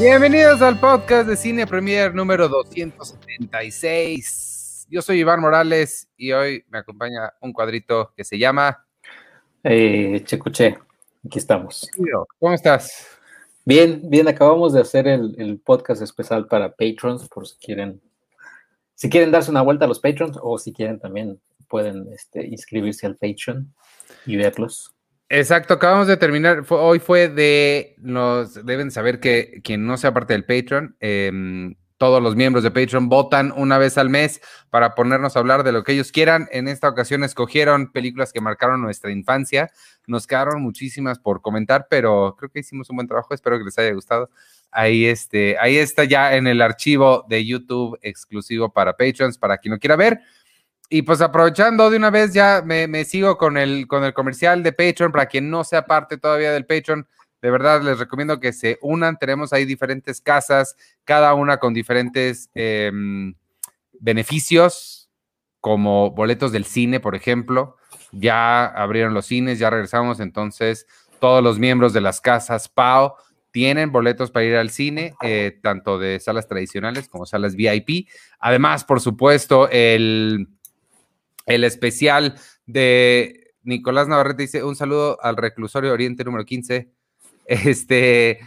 Bienvenidos al podcast de Cine Premier número 276. Yo soy Iván Morales y hoy me acompaña un cuadrito que se llama eh, Checuche. Aquí estamos. ¿Cómo estás? Bien, bien, acabamos de hacer el, podcast especial para patrons, por si quieren, si quieren darse una vuelta a los patrons o si quieren también pueden este, inscribirse al Patreon y verlos. Exacto, acabamos de terminar. hoy fue de. Nos deben saber que quien no sea parte del Patreon, em, todos los miembros de Patreon votan una vez al mes para ponernos a hablar de lo que ellos quieran. En esta ocasión escogieron películas que marcaron nuestra infancia. Nos quedaron muchísimas por comentar, pero creo que hicimos un buen trabajo. Espero que les haya gustado. Ahí, este, ahí está ya en el archivo de YouTube exclusivo para Patreons, para quien lo quiera ver. Y pues aprovechando de una vez, ya me, sigo con el, con el comercial de Patreon. Para quien no sea parte todavía del Patreon, de verdad les recomiendo que se unan. Tenemos ahí diferentes casas, cada una con diferentes em, beneficios, como boletos del cine, por ejemplo. Ya abrieron los cines, ya regresamos. Entonces, todos los miembros de las casas PAO tienen boletos para ir al cine, eh, tanto de salas tradicionales como salas VIP. Además, por supuesto, el el especial de Nicolás Navarrete dice un saludo al reclusorio Oriente número 15. Este,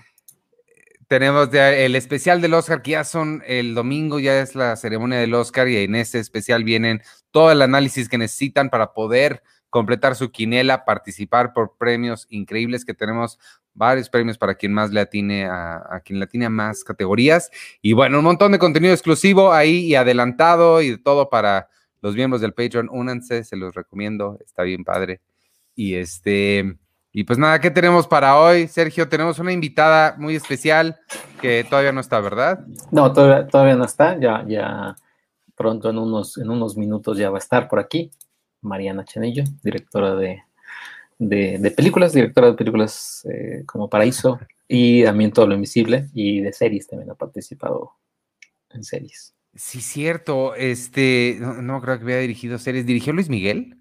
tenemos el especial del Oscar, que ya son el domingo, ya es la ceremonia del Oscar y en este especial vienen todo el análisis que necesitan para poder completar su quinela, participar por premios increíbles que tenemos varios premios para quien más le atine a, a, quien le atine a más categorías y bueno, un montón de contenido exclusivo ahí y adelantado y de todo para los miembros del Patreon, únanse, se los recomiendo, está bien padre. Y este, y pues nada, ¿qué tenemos para hoy, Sergio? Tenemos una invitada muy especial que todavía no está, ¿verdad? No, todavía, todavía no está, ya, ya pronto en unos, en unos minutos ya va a estar por aquí. Mariana Chanillo, directora de, de, películas, directora de películas eh, como Paraíso y también Todo lo Invisible y de series también ha participado en series. Sí, cierto. Este, no, creo que había dirigido series. ¿Dirigió Luis Miguel?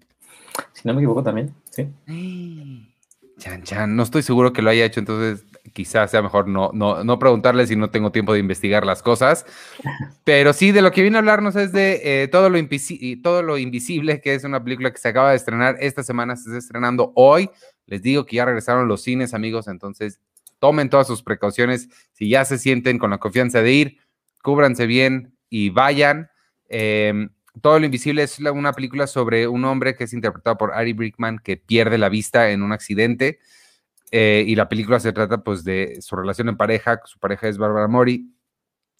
Si no me equivoco también, sí. Chan, chan. No estoy seguro que lo haya hecho, entonces quizás sea mejor no, no, no preguntarle si no tengo tiempo de investigar las cosas. Pero sí, de lo que vine a hablarnos es de eh, todo, lo todo lo Invisible, que es una película que se acaba de estrenar esta semana, se está estrenando hoy. Les digo que ya regresaron los cines, amigos, entonces tomen todas sus precauciones. Si ya se sienten con la confianza de ir, cúbranse bien, y vayan. Em, todo lo Invisible es una película sobre un hombre que es interpretado por Ari Brickman que pierde la vista en un accidente. Eh, y la película se trata pues de su relación en pareja, su pareja es Barbara Mori,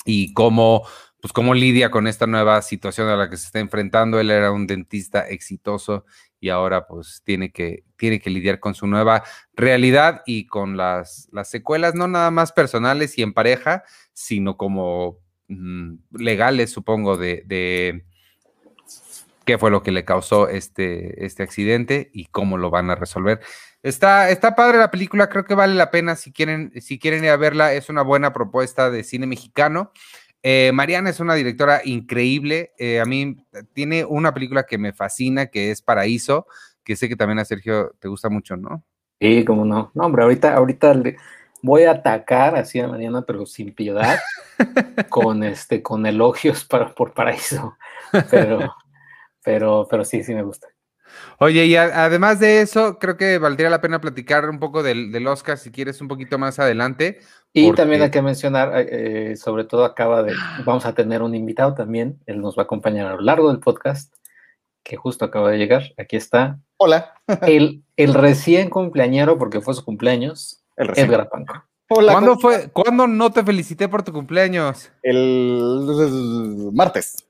y cómo, pues, cómo lidia con esta nueva situación a la que se está enfrentando. Él era un dentista exitoso y ahora pues tiene que, tiene que lidiar con su nueva realidad y con las, las secuelas, no nada más personales y en pareja, sino como legales, supongo, de, qué fue lo que le causó este, este accidente y cómo lo van a resolver. Está, está padre la película, creo que vale la pena si quieren, si quieren ir a verla, es una buena propuesta de cine mexicano. Eh, Mariana es una directora increíble, eh, a mí tiene una película que me fascina, que es Paraíso, que sé que también a Sergio te gusta mucho, ¿no? Sí, cómo no. No, hombre, ahorita, ahorita voy a atacar así de mañana, pero sin piedad, con este, con elogios para, por paraíso. Pero, pero, pero sí, sí me gusta. Oye, y además de eso, creo que valdría la pena platicar un poco del, Oscar, si quieres, un poquito más adelante. Y también hay que mencionar, eh, sobre todo acaba de, vamos a tener un invitado también, él nos va a acompañar a lo largo del podcast, que justo acaba de llegar, aquí está. Hola. el, el recién cumpleañero, porque fue su cumpleaños, Edgar ¿Cuándo, fue, ¿Cuándo no te felicité por tu cumpleaños? El, martes.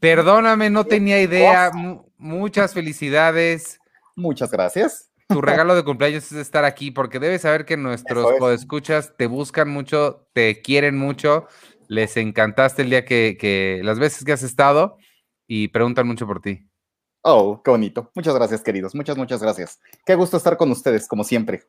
Perdóname, no tenía idea. muchas felicidades. Muchas gracias. Tu regalo de cumpleaños es estar aquí porque debes saber que nuestros escuchas te buscan mucho, te quieren mucho, les encantaste el día que, que, las veces que has estado y preguntan mucho por ti. Oh, qué bonito. Muchas gracias, queridos. Muchas, muchas gracias. Qué gusto estar con ustedes, como siempre.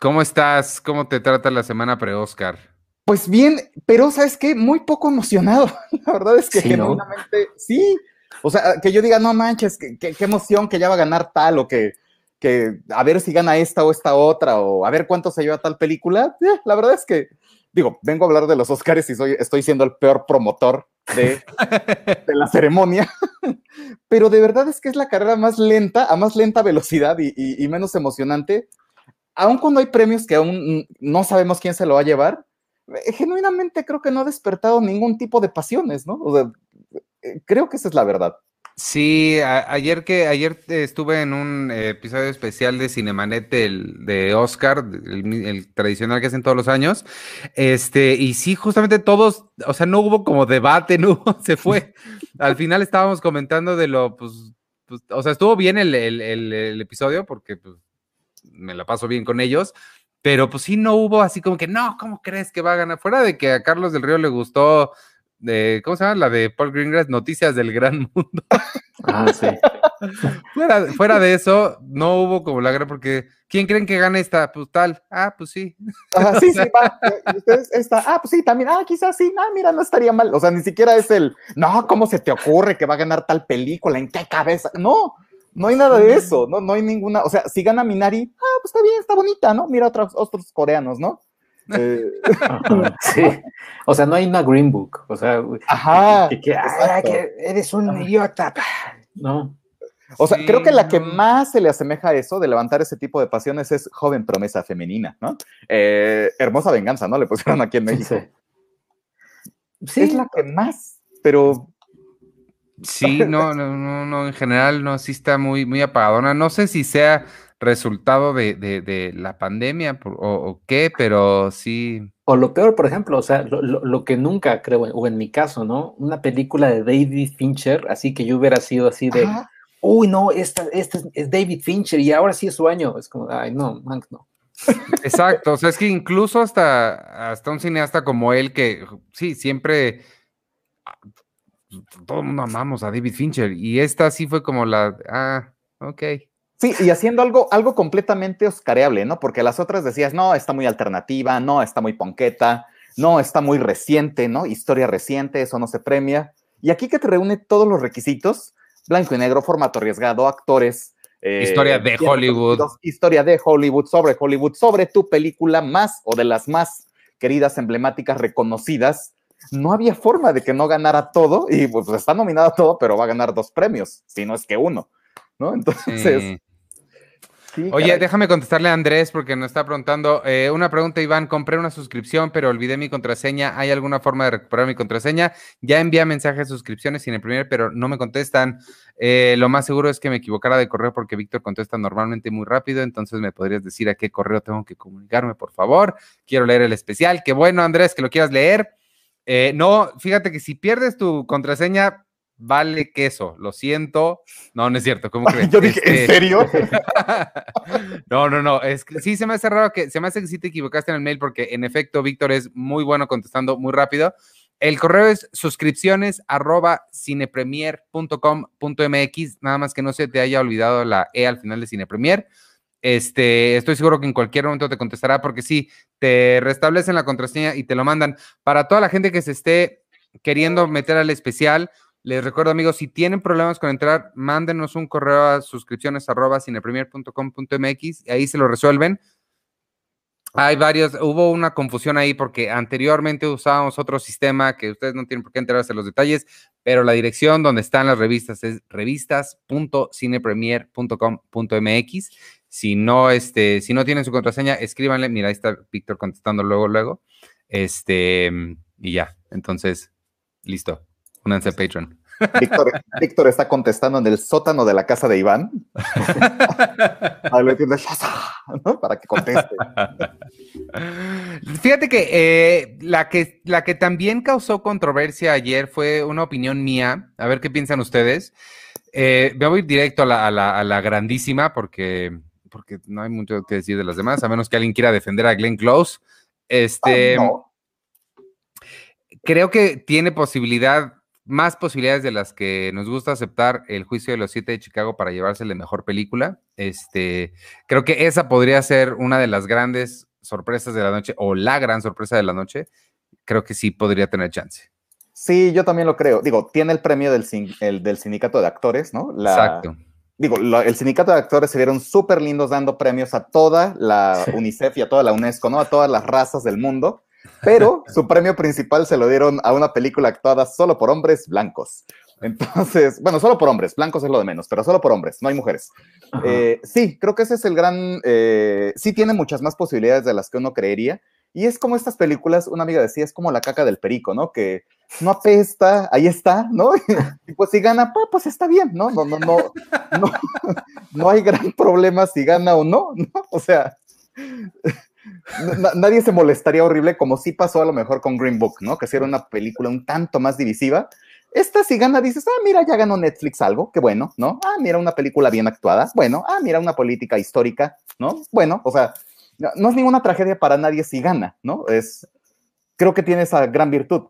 ¿Cómo estás? ¿Cómo te trata la semana pre-Oscar? Pues bien, pero ¿sabes qué? Muy poco emocionado. La verdad es que sí, genuinamente, sí. O sea, que yo diga, no manches, qué emoción que ya va a ganar tal, o que, que a ver si gana esta o esta otra, o a ver cuánto se lleva tal película. Eh, la verdad es que digo, vengo a hablar de los Oscars y soy, estoy siendo el peor promotor de, la ceremonia, pero de verdad es que es la carrera más lenta, a más lenta velocidad y, menos emocionante, aun cuando hay premios que aún no sabemos quién se lo va a llevar, eh, genuinamente creo que no ha despertado ningún tipo de pasiones, ¿no? Eh, creo que esa es la verdad. Sí, ayer que ayer estuve en un episodio especial de Cinemanet de Oscar, el, tradicional que hacen todos los años, este, y sí, justamente todos, o sea, no hubo como debate, no se fue. Al final estábamos comentando de lo, pues, pues o sea, estuvo bien el, el, episodio porque pues, me la paso bien con ellos, pero pues sí no hubo así como que, no, ¿cómo crees que va a ganar? Fuera de que a Carlos del Río le gustó de, ¿cómo se llama? La de Paul Greengrass, Noticias del Gran Mundo. Ah, sí. fuera, de eso, no hubo como la gran, porque ¿quién creen que gane esta? Pues tal, ah, pues sí. Ah, sí, sí, va. esta, ah, pues sí, también, ah, quizás sí, ah, mira, no estaría mal. O sea, ni siquiera es el, no, ¿cómo se te ocurre que va a ganar tal película? ¿En qué cabeza? No, no hay nada de eso, no, no hay ninguna, o sea, si gana Minari, ah, pues está bien, está bonita, ¿no? Mira otros, otros coreanos, ¿no? Eh, sí. O sea, no hay una Green Book. O sea, Ajá, que, ah, eres un idiota. No. O sea, creo que la que más se le asemeja a eso, de levantar ese tipo de pasiones, es joven promesa femenina, ¿no? Eh, hermosa venganza, ¿no? Le pusieron aquí en México. Sí. Es la que más, pero. Sí, no, no, no, no, en general no, sí está muy, muy apagadona. No sé si sea resultado de, la pandemia o, qué, pero sí. O lo peor, por ejemplo, o sea, lo, que nunca creo, o en mi caso, ¿no? Una película de David Fincher, así que yo hubiera sido así de, uy, no, esta, esta es David Fincher y ahora sí es su año. Es como, ay, no, man, no. Exacto, o sea, es que incluso hasta, hasta un cineasta como él, que sí, siempre todo el mundo amamos a David Fincher, y esta sí fue como la, ah, ok. Sí, y haciendo algo, algo completamente oscareable, ¿no? Porque las otras decías, no, está muy alternativa, no, está muy ponqueta, no, está muy reciente, ¿no? Historia reciente, eso no se premia. Y aquí que te reúne todos los requisitos, blanco y negro, formato arriesgado, actores. Eh, historia de Hollywood. Historia de Hollywood, sobre Hollywood, sobre tu película más o de las más queridas, emblemáticas, reconocidas. No había forma de que no ganara todo y pues está nominado a todo, pero va a ganar dos premios, si no es que uno, ¿no? Entonces, Oye, déjame contestarle a Andrés porque nos está preguntando. Eh, una pregunta, Iván. Compré una suscripción, pero olvidé mi contraseña. ¿Hay alguna forma de recuperar mi contraseña? Ya envié mensajes de suscripciones sin el primer, pero no me contestan. Eh, lo más seguro es que me equivocara de correo porque Víctor contesta normalmente muy rápido. Entonces, ¿me podrías decir a qué correo tengo que comunicarme, por favor? Quiero leer el especial. Qué bueno, Andrés, que lo quieras leer. Eh, no, fíjate que si pierdes tu contraseña, vale queso, lo siento. No, no es cierto, ¿cómo crees? Yo dije, ¿en este, serio? no, no, no, es que sí se me hace raro que, se me hace que sí te equivocaste en el mail porque en efecto Víctor es muy bueno contestando muy rápido. El correo es suscripciones arroba cinepremier.com.mx, nada más que no se te haya olvidado la E al final de cinepremier. Este, estoy seguro que en cualquier momento te contestará porque sí, te restablecen la contraseña y te lo mandan. Para toda la gente que se esté queriendo meter al especial, les recuerdo, amigos, si tienen problemas con entrar, mándenos un correo a suscripciones arroba cinepremier.com.mx ahí se lo resuelven. Hay varios, hubo una confusión ahí porque anteriormente usábamos otro sistema que ustedes no tienen por qué enterarse los detalles, pero la dirección donde están las revistas es revistas.cinepremier.com.mx. Si no, este, si no tienen su contraseña, escríbanle. Mira, ahí está Víctor contestando luego, luego. Este, y ya. Entonces, listo. Únanse a Patreon. Víctor, está contestando en el sótano de la casa de Iván. Para que conteste. Fíjate que, eh, la que la que también causó controversia ayer fue una opinión mía. A ver qué piensan ustedes. Eh, voy directo a la, grandísima porque, porque no hay mucho que decir de las demás, a menos que alguien quiera defender a Glenn Close. Este, Creo que tiene posibilidad más posibilidades de las que nos gusta aceptar el juicio de los siete de Chicago para llevarse la mejor película. Este, creo que esa podría ser una de las grandes sorpresas de la noche o la gran sorpresa de la noche. Creo que sí podría tener chance. Sí, yo también lo creo. Digo, tiene el premio del, del sindicato de actores, ¿no? Exacto. Digo, el sindicato de actores se vieron súper lindos dando premios a toda la UNICEF y a toda la UNESCO, ¿no? A todas las razas del mundo. pero su premio principal se lo dieron a una película actuada solo por hombres blancos. Entonces, bueno, solo por hombres, blancos es lo de menos, pero solo por hombres, no hay mujeres. Eh, sí, creo que ese es el gran, eh, sí tiene muchas más posibilidades de las que uno creería. Y es como estas películas, una amiga decía, es como la caca del perico, ¿no? Que no apesta, ahí está, ¿no? Y pues si gana, pues, está bien, ¿no? No, no, no, no, no hay gran problema si gana o no, ¿no? O sea, nadie se molestaría horrible como sí pasó a lo mejor con Green Book, ¿no? Que si era una película un tanto más divisiva. Esta si gana dices, ah, mira, ya ganó Netflix algo, qué bueno, ¿no? Ah, mira, una película bien actuada, bueno, ah, mira, una política histórica, ¿no? Bueno, o sea, no es ninguna tragedia para nadie si gana, ¿no? Es, creo que tiene esa gran virtud,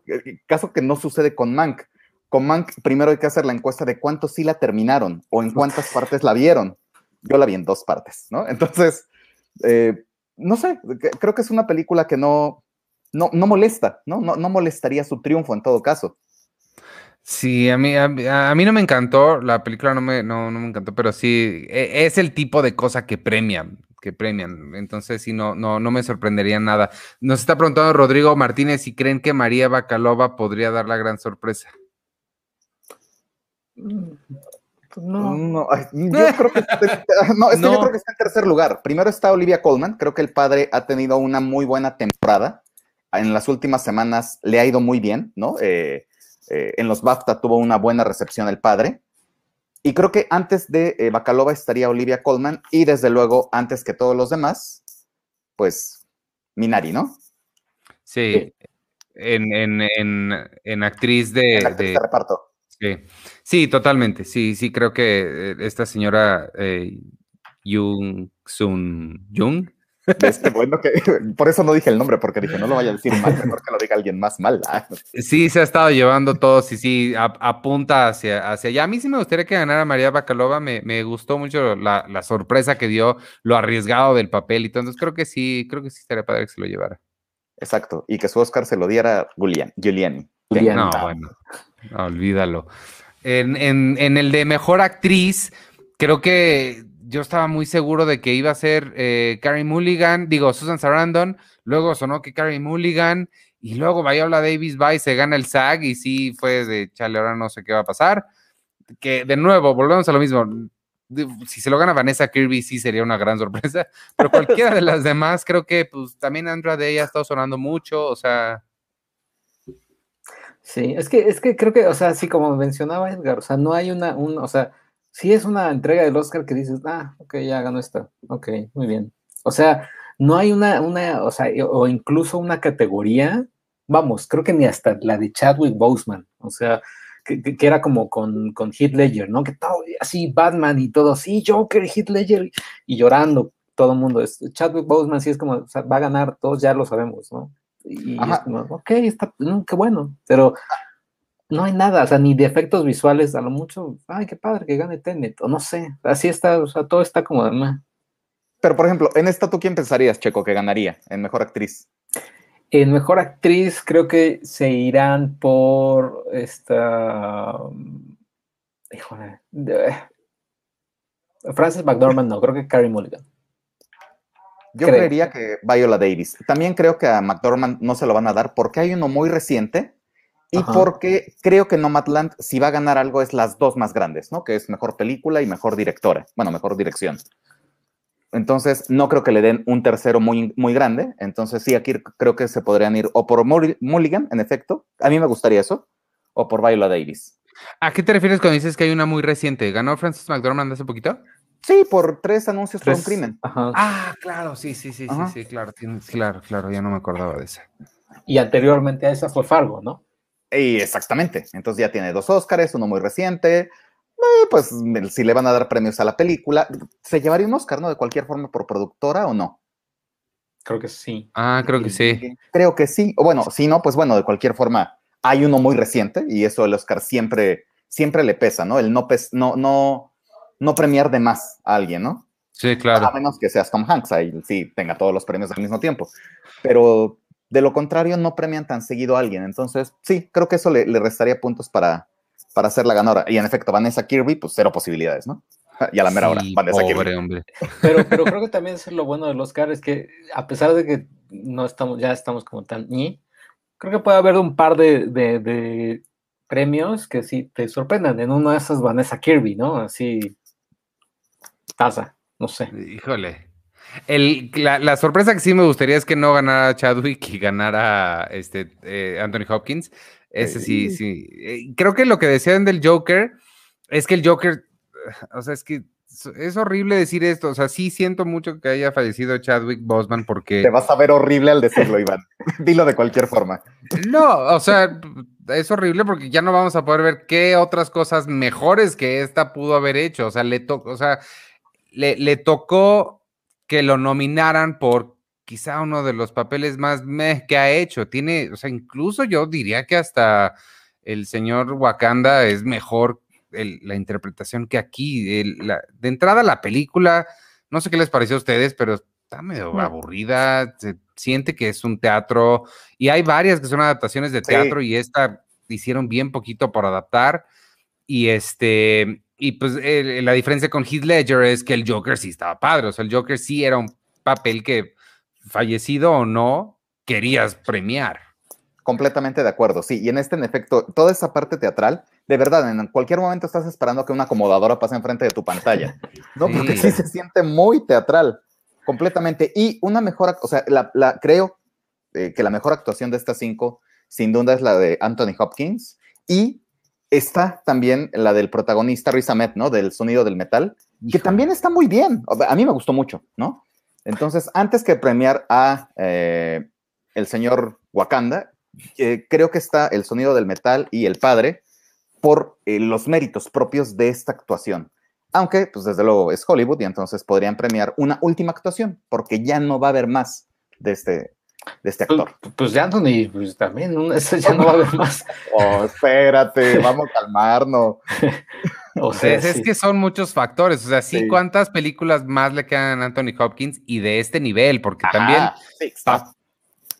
caso que no sucede con Mank. Con Mank primero hay que hacer la encuesta de cuántos sí la terminaron o en cuántas partes la vieron. Yo la vi en dos partes, ¿no? Entonces, eh, no sé, creo que es una película que no, no, no molesta, ¿no? ¿no? No molestaría su triunfo en todo caso. Sí, a mí, a, mí no me encantó, la película no me, no, no me encantó, pero sí, e, es el tipo de cosa que premian, que premian. Entonces, sí, no, no, no me sorprendería nada. Nos está preguntando Rodrigo Martínez si creen que María Bacalova podría dar la gran sorpresa. Mm, no. no yo creo que, no, es que yo creo que está en tercer lugar. Primero está Olivia Colman. Creo que el padre ha tenido una muy buena temporada. En las últimas semanas le ha ido muy bien, ¿no? Eh, eh, en los BAFTA tuvo una buena recepción el padre. Y creo que antes de eh, Bacalova estaría Olivia Colman y desde luego, antes que todos los demás, pues Minari, ¿no? Sí, En, actriz de, de, reparto. Sí. sí, totalmente. Sí, sí, creo que eh, esta señora eh, Jung Sun Jung este, bueno, que, por eso no dije el nombre, porque dije, no lo vaya a decir mal, mejor que lo diga alguien más mal. Ah. Sí, se ha estado llevando todo, sí, sí, apunta hacia, hacia allá. A mí sí me gustaría que ganara María Bacalova, me, me gustó mucho la, la, sorpresa que dio, lo arriesgado del papel y todo, entonces creo que sí, creo que sí estaría padre que se lo llevara. Exacto, y que su Oscar se lo diera Giuliani. Giuliani. No, bueno, olvídalo. En, en, en el de Mejor Actriz, creo que yo estaba muy seguro de que iba a ser eh, Carrie Mulligan, digo, Susan Sarandon, luego sonó que Carrie Mulligan, y luego Viola Davis va y se gana el SAG, y sí fue de, chale, ahora no sé qué va a pasar. Que de nuevo, volvemos a lo mismo. Si se lo gana Vanessa Kirby, sí sería una gran sorpresa, pero cualquiera de las demás, creo que pues también Andra Day ha estado sonando mucho, o sea. Sí, es que, es que creo que, o sea, sí, como mencionaba Edgar, o sea, no hay una, un, o sea, si es una entrega del Oscar que dices, ah, ok, ya ganó esta, ok, muy bien. O sea, no hay una, una, o sea, o incluso una categoría, vamos, creo que ni hasta la de Chadwick Boseman, o sea, que, que, era como con, con Heath Ledger, ¿no? Que todo, así Batman y todo, sí, Joker, Heath Ledger, y llorando todo el mundo. Es, Chadwick Boseman sí es como, o sea, va a ganar, todos ya lo sabemos, ¿no? Y, es como, ok, está, mm, qué bueno, pero no hay nada, o sea, ni de efectos visuales, a lo mucho, ay, qué padre que gane Tenet, o no sé, así está, o sea, todo está como de Pero, por ejemplo, en esta, ¿tú quién pensarías, Checo, que ganaría en Mejor Actriz? En Mejor Actriz creo que se irán por esta... Híjole. Frances McDormand no, creo que Carrie Mulligan. Yo creería que Viola Davis. También creo que a McDormand no se lo van a dar porque hay uno muy reciente y porque creo que Nomadland, si va a ganar algo, es las dos más grandes, ¿no? Que es mejor película y mejor directora. Bueno, mejor dirección. Entonces, no creo que le den un tercero muy, muy grande. Entonces, sí, aquí creo que se podrían ir o por Mulligan, en efecto. A mí me gustaría eso. O por Viola Davis. ¿A qué te refieres cuando dices que hay una muy reciente? ¿Ganó Francis McDormand hace poquito? Sí, por tres anuncios por un crimen. Ah, claro, sí, sí, sí, sí, sí, claro, claro, claro, ya no me acordaba de esa. Y anteriormente a esa fue Fargo, ¿no? Y exactamente. Entonces ya tiene dos Óscares, uno muy reciente. Eh, pues si le van a dar premios a la película, ¿se llevaría un Óscar, no? De cualquier forma por productora o no? Creo que sí. Ah, creo que sí. Creo que sí. O bueno, si no, pues bueno, de cualquier forma, hay uno muy reciente y eso el Oscar siempre, siempre le pesa, ¿no? El no, no, no, no premiar de más a alguien, ¿no? Sí, claro. A menos que seas Tom Hanks, ahí sí tenga todos los premios al mismo tiempo. Pero de lo contrario, no premian tan seguido a alguien. Entonces, sí, creo que eso le, restaría puntos para, para ser la ganadora. Y en efecto, Vanessa Kirby, pues cero posibilidades, ¿no? Y a la mera hora, Vanessa Kirby. Pero, pero creo que también es lo bueno del Oscar, es que a pesar de que no estamos, ya estamos como tan ñi, creo que puede haber un par de, de, premios que sí te sorprendan. En uno de esas Vanessa Kirby, ¿no? Así, taza, no sé. Híjole. El, la, sorpresa que sí me gustaría es que no ganara Chadwick y ganara este, eh, Anthony Hopkins. Ese sí, sí. Eh, creo que lo que decían del Joker es que el Joker, o sea, es que es horrible decir esto. O sea, sí siento mucho que haya fallecido Chadwick Boseman porque. Te vas a ver horrible al decirlo, Iván. Dilo de cualquier forma. No, o sea, es horrible porque ya no vamos a poder ver qué otras cosas mejores que esta pudo haber hecho. O sea, le tocó, o sea, le, tocó que lo nominaran por quizá uno de los papeles más meh que ha hecho. Tiene, o sea, incluso yo diría que hasta el señor Wakanda es mejor la interpretación que aquí. de entrada, la película, no sé qué les pareció a ustedes, pero está medio aburrida. Se siente que es un teatro y hay varias que son adaptaciones de teatro y esta hicieron bien poquito por adaptar. Y este, y pues la diferencia con Heath Ledger es que el Joker sí estaba padre. O sea, el Joker sí era un papel que, fallecido o no, querías premiar. Completamente de acuerdo, sí. Y en este, en efecto, toda esa parte teatral de verdad, en cualquier momento estás esperando que una acomodadora pase enfrente de tu pantalla, ¿no? Porque sí se siente muy teatral, completamente. Y una mejor, o sea, la, creo eh, que la mejor actuación de estas cinco, sin duda, es la de Anthony Hopkins. Y está también la del protagonista Riz Ahmed, ¿no? Del sonido del metal, que también está muy bien. A mí me gustó mucho, ¿no? Entonces, antes que premiar a eh, el señor Wakanda, eh, creo que está el sonido del metal y el padre, por eh, los méritos propios de esta actuación. Aunque, pues desde luego es Hollywood y entonces podrían premiar una última actuación, porque ya no va a haber más de este, de este pues, actor. Pues, ya Anthony, pues también, eso ya no va a haber más. oh, espérate, vamos a calmarnos. o sea, es, que son muchos factores. O sea, sí, cuántas películas más le quedan a Anthony Hopkins y de este nivel, porque también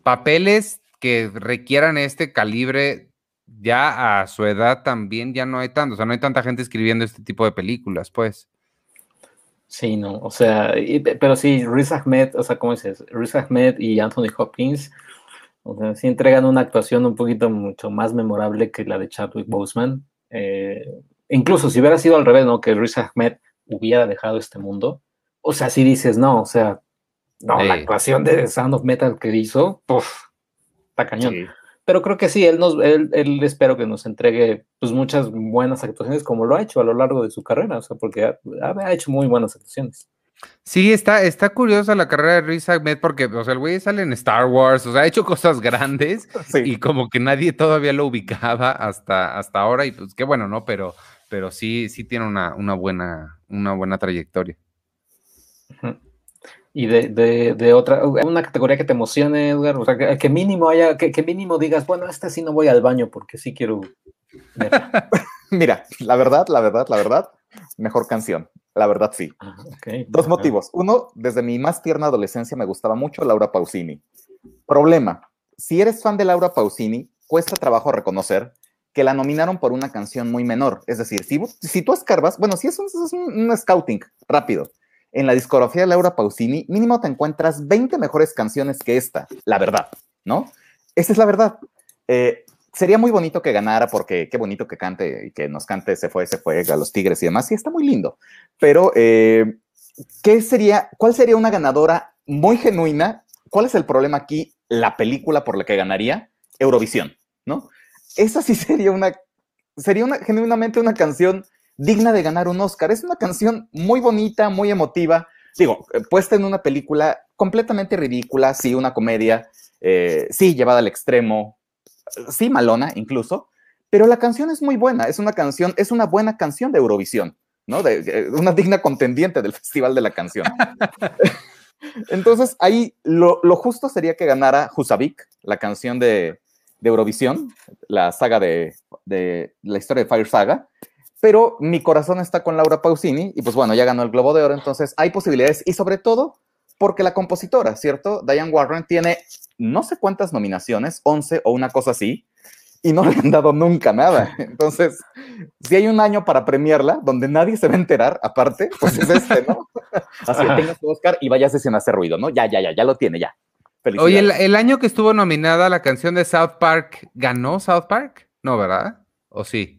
papeles que requieran este calibre ya a su edad también ya no hay tanto, o sea, no hay tanta gente escribiendo este tipo de películas, pues. Sí, no, o sea, pero sí, Riz Ahmed, o sea, ¿cómo dices? Riz Ahmed y Anthony Hopkins, o sea, sí entregan una actuación un poquito mucho más memorable que la de Chadwick Boseman. Eh, incluso si hubiera sido al revés, ¿no? Que Riz Ahmed hubiera dejado este mundo, o sea, si dices, no, o sea, no, la actuación de Sound of Metal que hizo, puff, está cañón pero creo que sí, él, nos, él, él, espero que nos entregue pues, muchas buenas actuaciones como lo ha hecho a lo largo de su carrera, o sea, porque ha, hecho muy buenas actuaciones. Sí, está, está curiosa la carrera de Riz Ahmed porque, o sea, el güey sale en Star Wars, o sea, ha hecho cosas grandes y como que nadie todavía lo ubicaba hasta, hasta ahora y pues qué bueno, ¿no? Pero, pero sí, sí tiene una, una, buena, una buena trayectoria y de, de, otra, una categoría que te emocione, Edgar, o sea, que, mínimo haya, que, mínimo digas, bueno, este sí no voy al baño porque sí quiero Mira, la verdad, la verdad, la verdad, mejor canción. La verdad, sí. Ah, Dos motivos. Uno, desde mi más tierna adolescencia me gustaba mucho Laura Pausini. Problema, si eres fan de Laura Pausini, cuesta trabajo reconocer que la nominaron por una canción muy menor. Es decir, si, si tú escarbas, bueno, si es un scouting rápido, en la discografía de Laura Pausini, mínimo te encuentras 20 mejores canciones que esta, la verdad, ¿no? Esa es la verdad. Eh, sería muy bonito que ganara porque qué bonito que cante y que nos cante Se fue, se fue a los Tigres y demás, sí está muy lindo. Pero, eh, ¿qué sería, cuál sería una ganadora muy genuina? ¿Cuál es el problema aquí? La película por la que ganaría Eurovisión, ¿no? Esa sí sería una, sería una, genuinamente una canción digna de ganar un Oscar. Es una canción muy bonita, muy emotiva. Digo, eh, puesta en una película completamente ridícula, sí, una comedia, eh, sí, llevada al extremo, sí, malona incluso, pero la canción es muy buena, es una canción, es una buena canción de Eurovisión, ¿no? De, una digna contendiente del Festival de la Canción. Entonces, ahí lo, justo sería que ganara Husavik, la canción de, Eurovisión, la saga de, de, la historia de Fire Saga, pero mi corazón está con Laura Pausini y pues bueno, ya ganó el Globo de Oro, entonces hay posibilidades y sobre todo porque la compositora, ¿cierto? Diane Warren tiene no sé cuántas nominaciones, 11 o una cosa así, y no le han dado nunca nada. Entonces, si hay un año para premiarla, donde nadie se va a enterar, aparte, pues es este, ¿no? Así que tenga su Oscar y váyase sin hacer ruido, ¿no? Ya, ya, ya, ya lo tiene, ya. Oye, el, el, año que estuvo nominada la canción de South Park, ¿ganó South Park? No, ¿verdad? ¿O sí?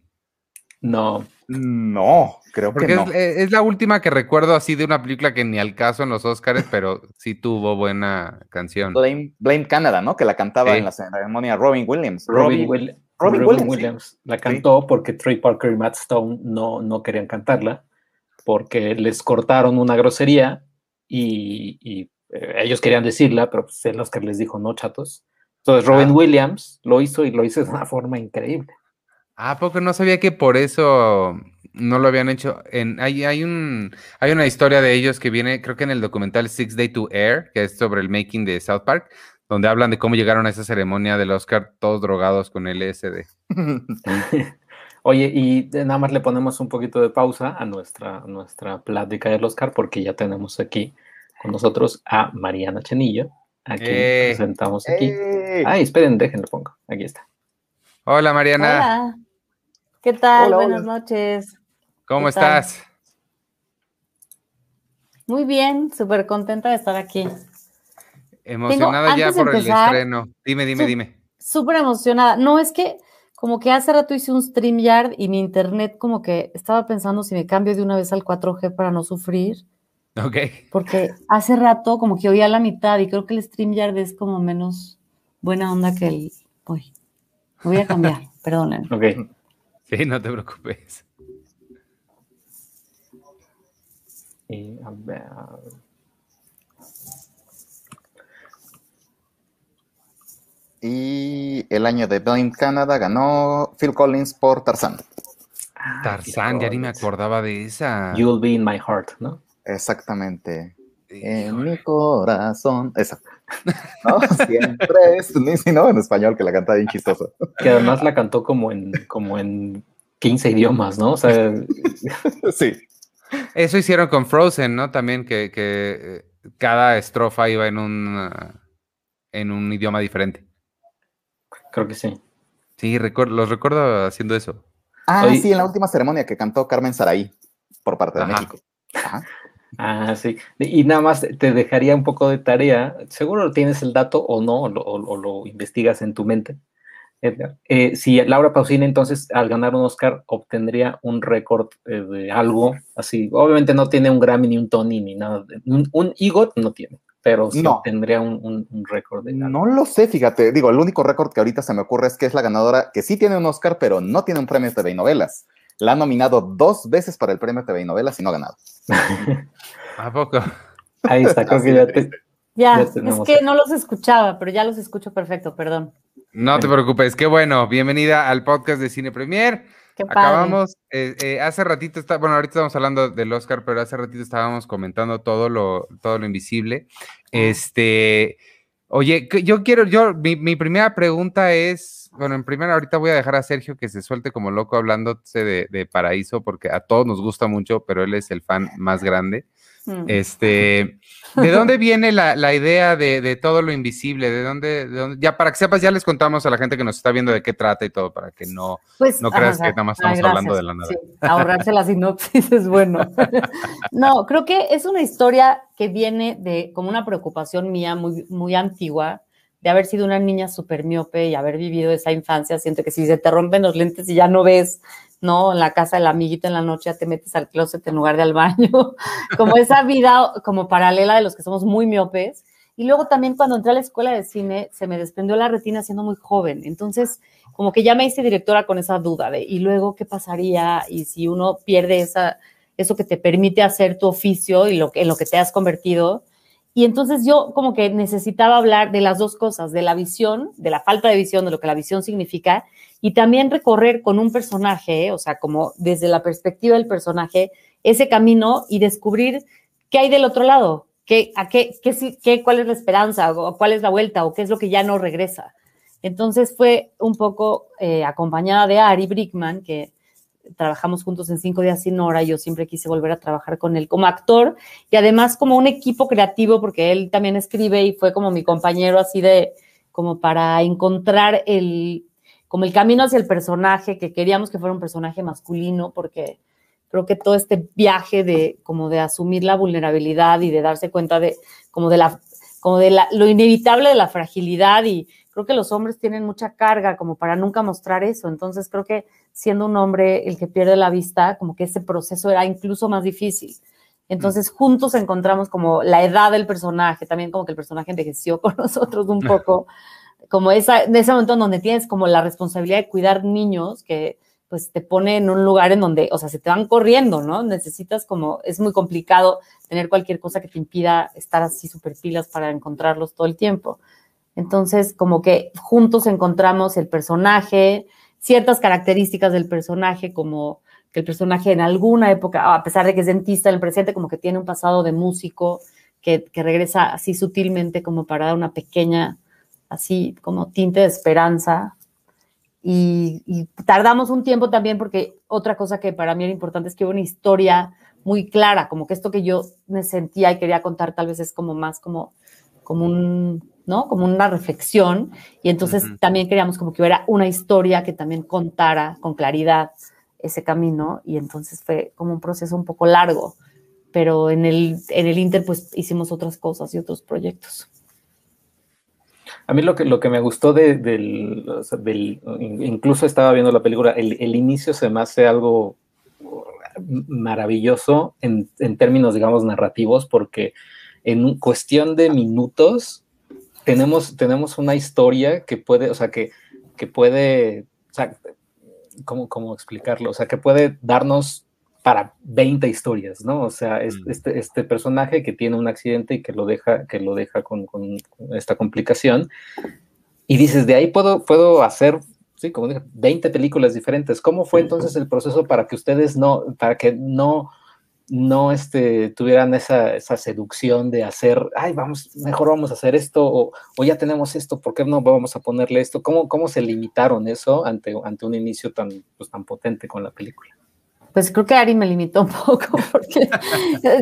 No. No, creo Porque que no. es, eh, es la última que recuerdo así de una película que ni al caso en los Oscars, pero sí tuvo buena canción. Blame, Blame Canada, ¿no? Que la cantaba Sí. en la ceremonia Robin Williams. Robin, Robbie- Will- Robin Robin Williams, la cantó porque Trey Parker y Matt Stone no, no querían cantarla porque les cortaron una grosería y, y, eh, ellos querían decirla, pero pues el Oscar les dijo no, chatos. Entonces Robin Ah. Williams lo hizo y lo hizo de una forma increíble. Ah, porque no sabía que por eso no lo habían hecho. En, hay, hay, un, hay una historia de ellos que viene, creo que en el documental Six Day to Air, que es sobre el making de South Park, donde hablan de cómo llegaron a esa ceremonia del Oscar todos drogados con LSD. Oye, y nada más le ponemos un poquito de pausa a nuestra, a nuestra plática del Oscar porque ya tenemos aquí con nosotros a Mariana Chenillo, a quien Eh. presentamos aquí. ¡Ey! Ay, esperen, déjenlo pongo. Aquí está. Hola Mariana, Hola. ¿Qué tal? Hola, Buenas hola. noches. ¿cómo estás? Muy bien, súper contenta de estar aquí. Emocionada ya por el estreno. Dime, dime, su- dime. Súper emocionada. No, es que como que hace rato hice un StreamYard y mi internet como que estaba pensando si me cambio de una vez al 4G para no sufrir, Ok. porque hace rato como que oía la mitad y creo que el StreamYard es como menos buena onda que el... Uy, me voy a cambiar, perdonen. Ok. Sí, no te preocupes. Y, a ver, Y el año de Blame Canada ganó Phil Collins por Tarzán. ah, Tarzán, ya ni me acordaba de esa. You'll be in my heart, ¿no? Exactamente. En mi corazón. Esa. ¿No? Siempre es. Ni si no, en español, que la canta bien chistoso. Que además la cantó como en, como en 15 idiomas, ¿no? O sea, Sí. Eso hicieron con Frozen, ¿no? También que, que eh, cada estrofa iba en un, ah, en un idioma diferente. creo que sí. Sí, recuer- los recuerdo haciendo eso. Ah, sí, en la última ceremonia que cantó Carmen Saraí por parte de Ajá. México. Ajá. Ah, sí. Y nada más te dejaría un poco de tarea. Seguro tienes el dato o no, o lo, o- lo investigas en tu mente. Edgar. Eh, si Laura Pausini entonces al ganar un Oscar obtendría un récord eh, de algo así, obviamente no tiene un Grammy ni un Tony ni nada, de- un, un EGOT no tiene, pero sí No. obtendría un, un- un récord de. No lo sé, fíjate. Digo, el único récord que ahorita se me ocurre es que es la ganadora que sí tiene un Oscar, pero no tiene un premio TV y novelas. La han nominado dos veces para el premio TV y novelas y no ha ganado. ¿A poco? Ahí está, creo que ya te, triste. Ya, Ya es que no los escuchaba, pero ya los escucho perfecto, perdón. No te preocupes, qué bueno. Bienvenida al podcast de Cine Premier. Qué padre. Acabamos, eh, eh, hace ratito, está, bueno, ahorita estamos hablando del Oscar, pero hace ratito estábamos comentando todo lo, todo lo invisible. Este, oye, yo quiero, yo, mi, mi primera pregunta es, bueno, en primera, ahorita voy a dejar a Sergio que se suelte como loco hablándose de, de Paraíso, porque a todos nos gusta mucho, pero él es el fan más grande. Mm. Este, ¿de dónde viene la, la idea de, de todo lo invisible? ¿De dónde, de dónde? Ya para que sepas, ya les contamos a la gente que nos está viendo de qué trata y todo, para que no, Pues, no creas que nada más estamos hablando de la nada. Sí, ahorrarse la sinopsis es bueno. no, creo que es una historia que viene de como una preocupación mía muy, muy antigua de haber sido una niña súper miope y haber vivido esa infancia. Siento que si se te rompen los lentes y ya no ves, ¿no? En la casa del amiguito en la noche ya te metes al closet en lugar de al baño. como esa vida como paralela de los que somos muy miopes. Y luego también cuando entré a la escuela de cine se me desprendió la retina siendo muy joven. Entonces, como que ya me hice directora con esa duda de, ¿y luego qué pasaría? Y si uno pierde esa, eso que te permite hacer tu oficio y lo en lo que te has convertido. Y entonces yo como que necesitaba hablar de las dos cosas, de la visión, de la falta de visión, de lo que la visión significa, y también recorrer con un personaje, ¿eh? o sea, como desde la perspectiva del personaje, ese camino y descubrir qué hay del otro lado, qué, a qué, qué, qué, cuál es la esperanza, o cuál es la vuelta, o qué es lo que ya no regresa. Entonces fue un poco eh, acompañada de Ari Brickman, que trabajamos juntos en Cinco Días Sin Hora, yo siempre quise volver a trabajar con él como actor y además como un equipo creativo, porque él también escribe y fue como mi compañero así de, como para encontrar el, como el camino hacia el personaje, que queríamos que fuera un personaje masculino, porque creo que todo este viaje de, como de asumir la vulnerabilidad y de darse cuenta de, como de la como de la, lo inevitable de la fragilidad y creo que los hombres tienen mucha carga como para nunca mostrar eso. Entonces creo que siendo un hombre el que pierde la vista, como que ese proceso era incluso más difícil. Entonces juntos encontramos como la edad del personaje, también como que el personaje envejeció con nosotros un poco, como esa, de ese momento en donde tienes como la responsabilidad de cuidar niños que pues te pone en un lugar en donde, o sea, se te van corriendo, ¿no? Necesitas como, es muy complicado tener cualquier cosa que te impida estar así súper pilas para encontrarlos todo el tiempo. Entonces, como que juntos encontramos el personaje, ciertas características del personaje, como que el personaje en alguna época, a pesar de que es dentista en el presente, como que tiene un pasado de músico, que, que regresa así sutilmente como para dar una pequeña, así como tinte de esperanza. Y, tardamos un tiempo también porque otra cosa que para mí era importante es que hubo una historia muy clara, como que esto que yo me sentía y quería contar tal vez es como más como, como un, ¿no? Como una reflexión. Y entonces también queríamos como que hubiera una historia que también contara con claridad ese camino. Y entonces fue como un proceso un poco largo. Pero en el, en el Inter pues hicimos otras cosas y otros proyectos. A mí lo que, lo que me gustó del, incluso estaba viendo la película, el, inicio se me hace algo maravilloso en, términos, digamos, narrativos, porque en cuestión de minutos tenemos, tenemos una historia que puede, o sea, que, que puede, o sea, ¿cómo, ¿cómo explicarlo? O sea, que puede darnos para 20 historias, ¿no? O sea, mm. este, este, personaje que tiene un accidente y que lo deja, que lo deja con, esta complicación. Y dices, de ahí puedo, puedo hacer, sí, como dije, 20 películas diferentes. ¿Cómo fue entonces el proceso para que ustedes no, para que no, no este, tuvieran esa, esa seducción de hacer, ay, vamos, mejor vamos a hacer esto, o, ya tenemos esto, ¿por qué no vamos a ponerle esto? ¿Cómo, cómo se limitaron eso ante, ante un inicio tan, pues, tan potente con la película? pues creo que Ari me limitó un poco, porque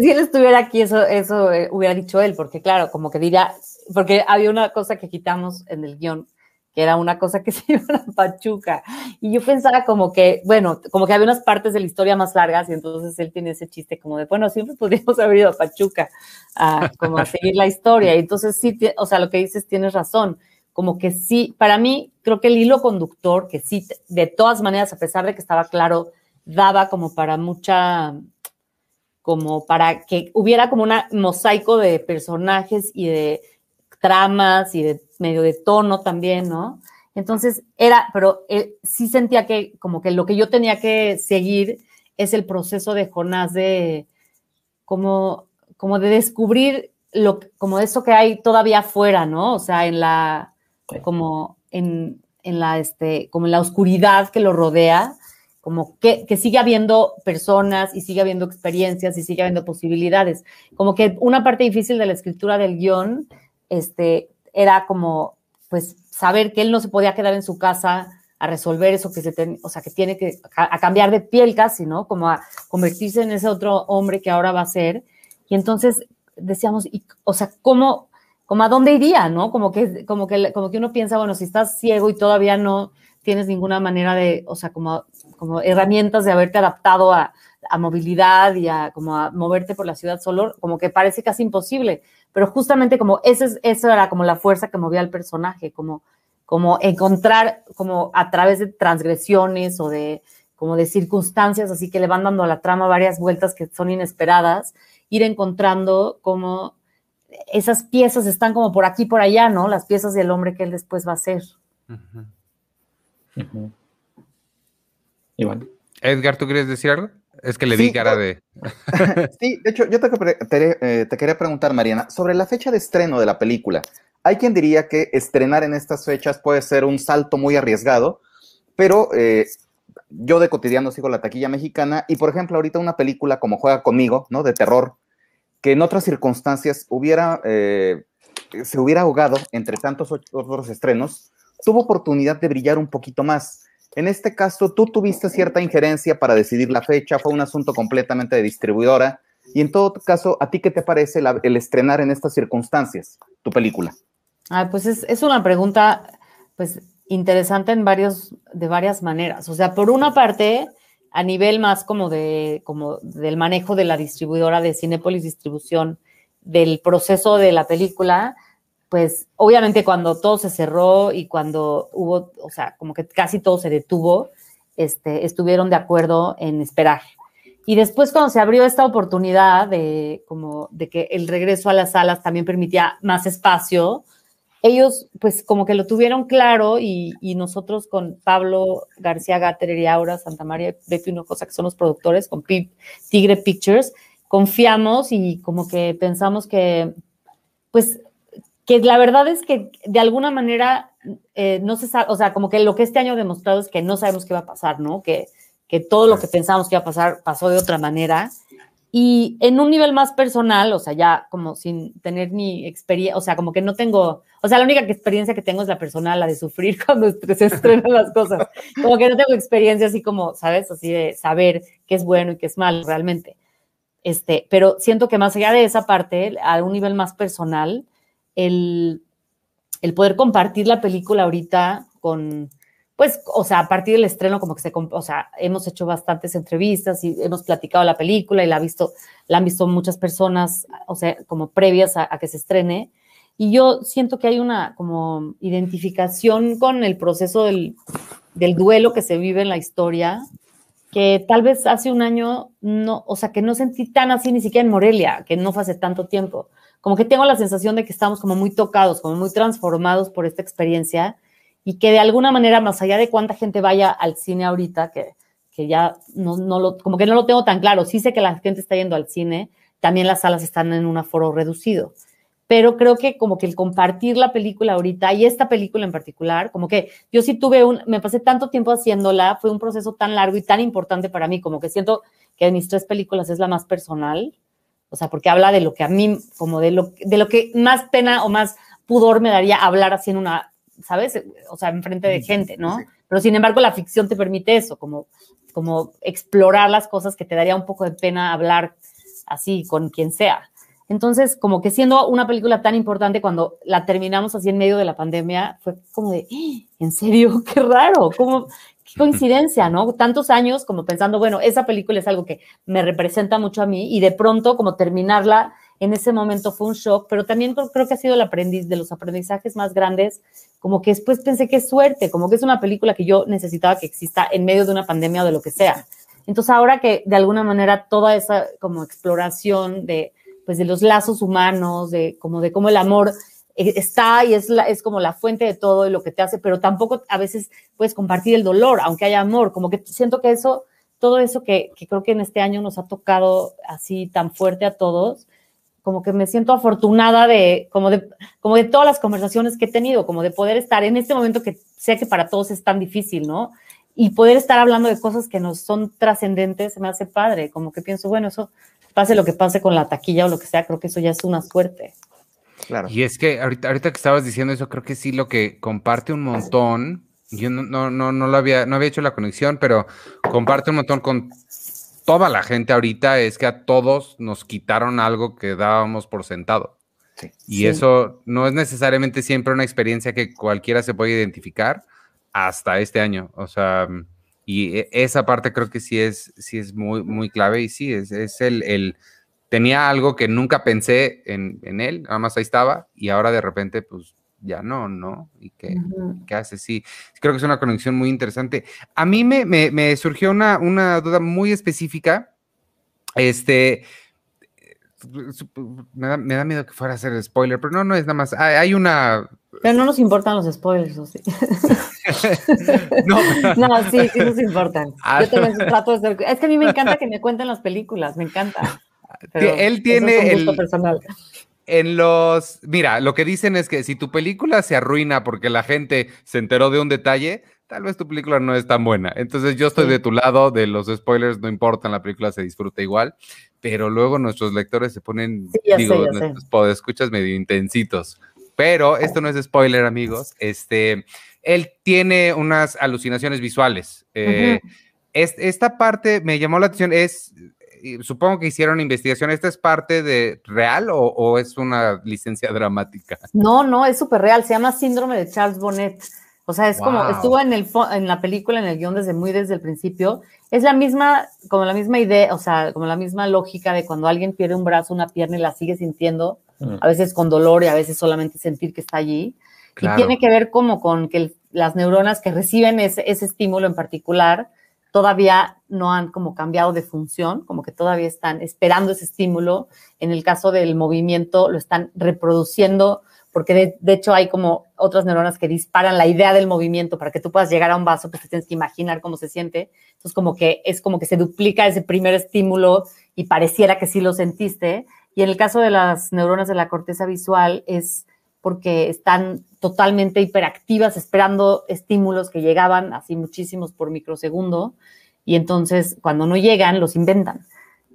si él estuviera aquí, eso, eso eh, hubiera dicho él, porque claro, como que diría, porque había una cosa que quitamos en el guion, que era una cosa que se iba a Pachuca, y yo pensaba como que, bueno, como que había unas partes de la historia más largas, y entonces él tiene ese chiste como de, bueno, siempre podríamos haber ido a Pachuca, a, como a seguir la historia, y entonces sí, o sea, lo que dices tienes razón, como que sí, para mí, creo que el hilo conductor, que sí, de todas maneras, a pesar de que estaba claro, daba como para mucha, como para que hubiera como un mosaico de personajes y de tramas y de medio de tono también, ¿no? Entonces era, pero eh, sí sentía que como que lo que yo tenía que seguir es el proceso de Jonás de como, como de descubrir lo, como eso que hay todavía afuera, ¿no? O sea, en la, como en, en la, este, como en la oscuridad que lo rodea, como que, sigue habiendo personas y sigue habiendo experiencias y sigue habiendo posibilidades. Como que una parte difícil de la escritura del guion este, era como, pues, saber que él no se podía quedar en su casa a resolver eso que se o sea, que tiene que, a, cambiar de piel casi, ¿no? Como a convertirse en ese otro hombre que ahora va a ser. Y entonces decíamos, y, o sea, ¿cómo, como a dónde iría, ¿no? Como que, como que, como que uno piensa, bueno, si estás ciego y todavía no tienes ninguna manera de, o sea, como, como herramientas de haberte adaptado a, movilidad y a como a moverte por la ciudad solo, como que parece casi imposible. Pero justamente como ese, eso era como la fuerza que movía al personaje, como, como encontrar como a través de transgresiones o de como de circunstancias así que le van dando a la trama varias vueltas que son inesperadas, ir encontrando como esas piezas están como por aquí, por allá, ¿no? Las piezas del hombre que él después va a ser. Iván. Edgar, ¿tú quieres decir algo? Es que le di cara de... sí, de hecho, yo eh, te, quería preguntar, Mariana, sobre la fecha de estreno de la película. Hay quien diría que estrenar en estas fechas puede ser un salto muy arriesgado, pero eh, yo de cotidiano sigo la taquilla mexicana y, por ejemplo, ahorita una película como Juega conmigo, ¿no? De terror, que en otras circunstancias hubiera, eh, se hubiera ahogado entre tantos otros estrenos, tuvo oportunidad de brillar un poquito más. En este caso, tú tuviste cierta injerencia para decidir la fecha, fue un asunto completamente de distribuidora. Y en todo caso, ¿a ti qué te parece el estrenar en estas circunstancias tu película? Ah, pues es, una pregunta pues interesante en varios, de varias maneras. O sea, por una parte, a nivel más como de como del manejo de la distribuidora de Cinepolis Distribución, del proceso de la película, pues obviamente cuando todo se cerró y cuando hubo, o sea, como que casi todo se detuvo, este, estuvieron de acuerdo en esperar. Y después cuando se abrió esta oportunidad de, como, de que el regreso a las salas también permitía más espacio, ellos pues como que lo tuvieron claro y, nosotros con Pablo García Gatter y Aura Santa María Bepi cosa que son los productores, con Tigre Pictures, confiamos y como que pensamos que pues que la verdad es que de alguna manera eh, no se sabe, o sea, como que lo que este año ha demostrado es que no sabemos qué va a pasar, ¿no? Que, que todo lo que pensamos que iba a pasar pasó de otra manera y en un nivel más personal, o sea, ya como sin tener ni experiencia, o sea, como que no tengo, o sea, la única experiencia que tengo es la personal, la de sufrir cuando se estrenan las cosas. Como que no tengo experiencia así como, ¿sabes? Así de saber qué es bueno y qué es malo realmente. Este, pero siento que más allá de esa parte, a un nivel más personal, el, poder compartir la película ahorita con, pues, o sea, a partir del estreno, como que se, o sea, hemos hecho bastantes entrevistas y hemos platicado la película y la, ha visto, la han visto muchas personas, o sea, como previas a, que se estrene. Y yo siento que hay una como identificación con el proceso del, del duelo que se vive en la historia, que tal vez hace un año no, o sea, que no sentí tan así ni siquiera en Morelia, que no fue hace tanto tiempo. Como que tengo la sensación de que estamos como muy tocados, como muy transformados por esta experiencia y que de alguna manera, más allá de cuánta gente vaya al cine ahorita, que, que ya no, no, lo, como que no lo tengo tan claro, sí sé que la gente está yendo al cine, también las salas están en un aforo reducido, pero creo que como que el compartir la película ahorita y esta película en particular, como que yo sí tuve un, me pasé tanto tiempo haciéndola, fue un proceso tan largo y tan importante para mí, como que siento que de mis tres películas es la más personal, o sea, porque habla de lo que a mí, como de lo, de lo que más pena o más pudor me daría hablar así en una ¿sabes? O sea, enfrente de gente, ¿no? Pero sin embargo, la ficción te permite eso, como, como explorar las cosas que te daría un poco de pena hablar así con quien sea. Entonces, como que siendo una película tan importante, cuando la terminamos así en medio de la pandemia, fue como de, ¡Ah! ¿en serio? Qué raro, qué coincidencia, ¿no? Tantos años como pensando, bueno, esa película es algo que me representa mucho a mí y de pronto como terminarla en ese momento fue un shock, pero también creo, que ha sido el aprendiz de los aprendizajes más grandes, como que después pensé que es suerte, como que es una película que yo necesitaba que exista en medio de una pandemia o de lo que sea. Entonces ahora que de alguna manera toda esa como exploración de pues de los lazos humanos, de como de cómo el amor está y es, es como la fuente de todo y lo que te hace, pero tampoco a veces puedes compartir el dolor, aunque haya amor, como que siento que eso, todo eso que, que creo que en este año nos ha tocado así tan fuerte a todos, como que me siento afortunada de como, de, como de todas las conversaciones que he tenido, como de poder estar en este momento que sé que para todos es tan difícil, ¿no? Y poder estar hablando de cosas que nos son trascendentes me hace padre, como que pienso, bueno, eso pase lo que pase con la taquilla o lo que sea, creo que eso ya es una suerte. Claro. Y es que ahorita, ahorita que estabas diciendo eso, creo que sí lo que comparte un montón, yo no, no, no, no lo había, no había hecho la conexión, pero comparte un montón con toda la gente ahorita es que a todos nos quitaron algo que dábamos por sentado. Y eso no es necesariamente siempre una experiencia que cualquiera se puede identificar hasta este año. O sea, y e, esa parte creo que sí es, sí es muy, muy clave y sí, es, es el, el, tenía algo que nunca pensé en, en, él, nada más ahí estaba y ahora de repente pues ya no, ¿no? ¿Y qué, hace? Sí, creo que es una conexión muy interesante. A mí me, surgió una, una, duda muy específica. Este, me da, miedo que fuera a ser spoiler, pero no, no es nada más. Hay, una... Pero no nos importan los spoilers, ¿o sí? no, no, sí, sí nos importan. Ah, Yo también trato de ser... Es que a mí me encanta que me cuenten las películas, me encanta. Él tiene el... Personal en los. Mira, lo que dicen es que si tu película se arruina porque la gente se enteró de un detalle, tal vez tu película no es tan buena. Entonces yo estoy de tu lado, de los spoilers no importan, la película se disfruta igual, pero luego nuestros lectores se ponen, digo, nuestros escuchas medio intensitos. Pero esto no es spoiler, amigos. Este, él tiene unas alucinaciones visuales. Eh, esta parte me llamó la atención, es supongo que hicieron investigación. ¿Esta es parte de real o, es una licencia dramática? No, no, es súper real. Se llama síndrome de Charles Bonnet. O sea, es como, estuvo en, el, en la película, en el guion desde muy desde el principio. Es la misma, como la misma idea, o sea, como la misma lógica de cuando alguien pierde un brazo, una pierna y la sigue sintiendo, Mm. a veces con dolor y a veces solamente sentir que está allí. Claro. Y tiene que ver como con que el- las neuronas que reciben ese, ese estímulo en particular todavía no han como cambiado de función, como que todavía están esperando ese estímulo. En el caso del movimiento lo están reproduciendo porque de, de hecho hay como otras neuronas que disparan la idea del movimiento para que tú puedas llegar a un vaso, pues te tienes que imaginar cómo se siente. Entonces como que es como que se duplica ese primer estímulo y pareciera que sí lo sentiste. Y en el caso de las neuronas de la corteza visual es porque están totalmente hiperactivas esperando estímulos que llegaban así muchísimos por microsegundo y entonces cuando no llegan los inventan.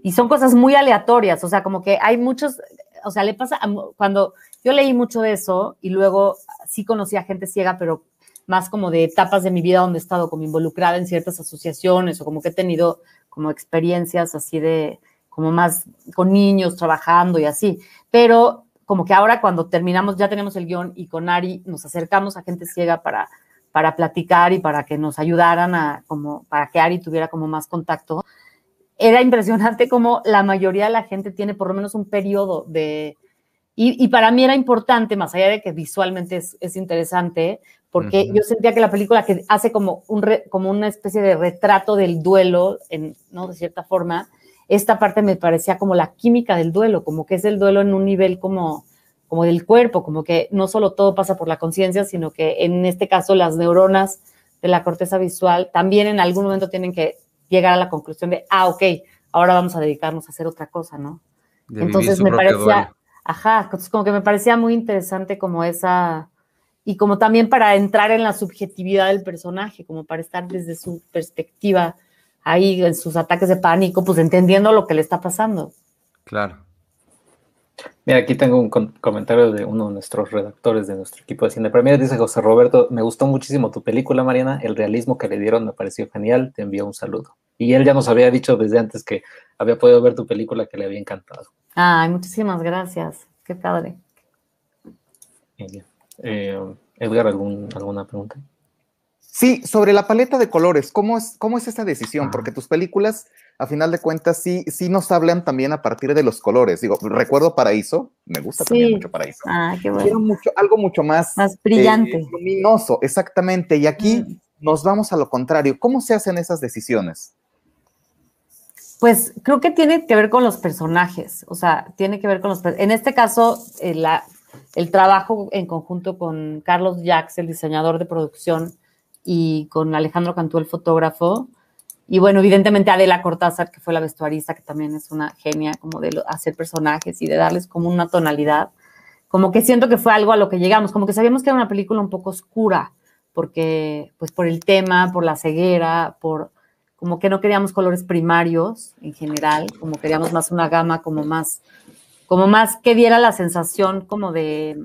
Y son cosas muy aleatorias, o sea, como que hay muchos, o sea, le pasa cuando yo leí mucho de eso y luego sí conocí a gente ciega, pero más como de etapas de mi vida donde he estado como involucrada en ciertas asociaciones o como que he tenido como experiencias así de como más con niños trabajando y así. Pero como que ahora cuando terminamos, ya tenemos el guion y con Ari nos acercamos a gente ciega para, para platicar y para que nos ayudaran a, como, para que Ari tuviera como más contacto. Era impresionante como la mayoría de la gente tiene por lo menos un periodo de... Y, y para mí era importante, más allá de que visualmente es, es interesante, porque Ujú. yo sentía que la película que hace como, un re- como una especie de retrato del duelo, en, ¿no? De cierta forma, esta parte me parecía como la química del duelo, como que es el duelo en un nivel como, como del cuerpo, como que no solo todo pasa por la conciencia, sino que en este caso las neuronas de la corteza visual también en algún momento tienen que llegar a la conclusión de, ah, ok, ahora vamos a dedicarnos a hacer otra cosa, ¿no? De Entonces me parecía, duelo. ajá, entonces como que me parecía muy interesante como esa, y como también para entrar en la subjetividad del personaje, como para estar desde su perspectiva ahí en sus ataques de pánico, pues entendiendo lo que le está pasando. Claro. Mira, aquí tengo un comentario de uno de nuestros redactores de nuestro equipo de Cine Premier. Dice José Roberto, me gustó muchísimo tu película, Mariana. El realismo que le dieron me pareció genial. Te envío un saludo. Y él ya nos había dicho desde antes que había podido ver tu película que le había encantado. Ay, muchísimas gracias. Qué padre. Eh, Edgar, ¿algún, ¿alguna pregunta? Sí, sobre la paleta de colores, ¿cómo es, cómo es esa decisión? Porque tus películas, a final de cuentas, sí, sí nos hablan también a partir de los colores. Digo, recuerdo Paraíso, me gusta también mucho Paraíso. Ah, qué Quiero bueno. mucho, algo mucho más, Más eh, brillante. luminoso, exactamente. Y aquí Mm. nos vamos a lo contrario. ¿Cómo se hacen esas decisiones? Pues creo que tiene que ver con los personajes, o sea, tiene que ver con los... En este caso, eh, la- el trabajo en conjunto con Carlos Jax, el diseñador de producción, y con Alejandro Cantú, el fotógrafo, y bueno, evidentemente Adela Cortázar, que fue la vestuarista, que también es una genia como de hacer personajes y de darles como una tonalidad, como que siento que fue algo a lo que llegamos, como que sabíamos que era una película un poco oscura, porque pues por el tema, por la ceguera, por como que no queríamos colores primarios en general, como queríamos más una gama como más, como más que diera la sensación como de,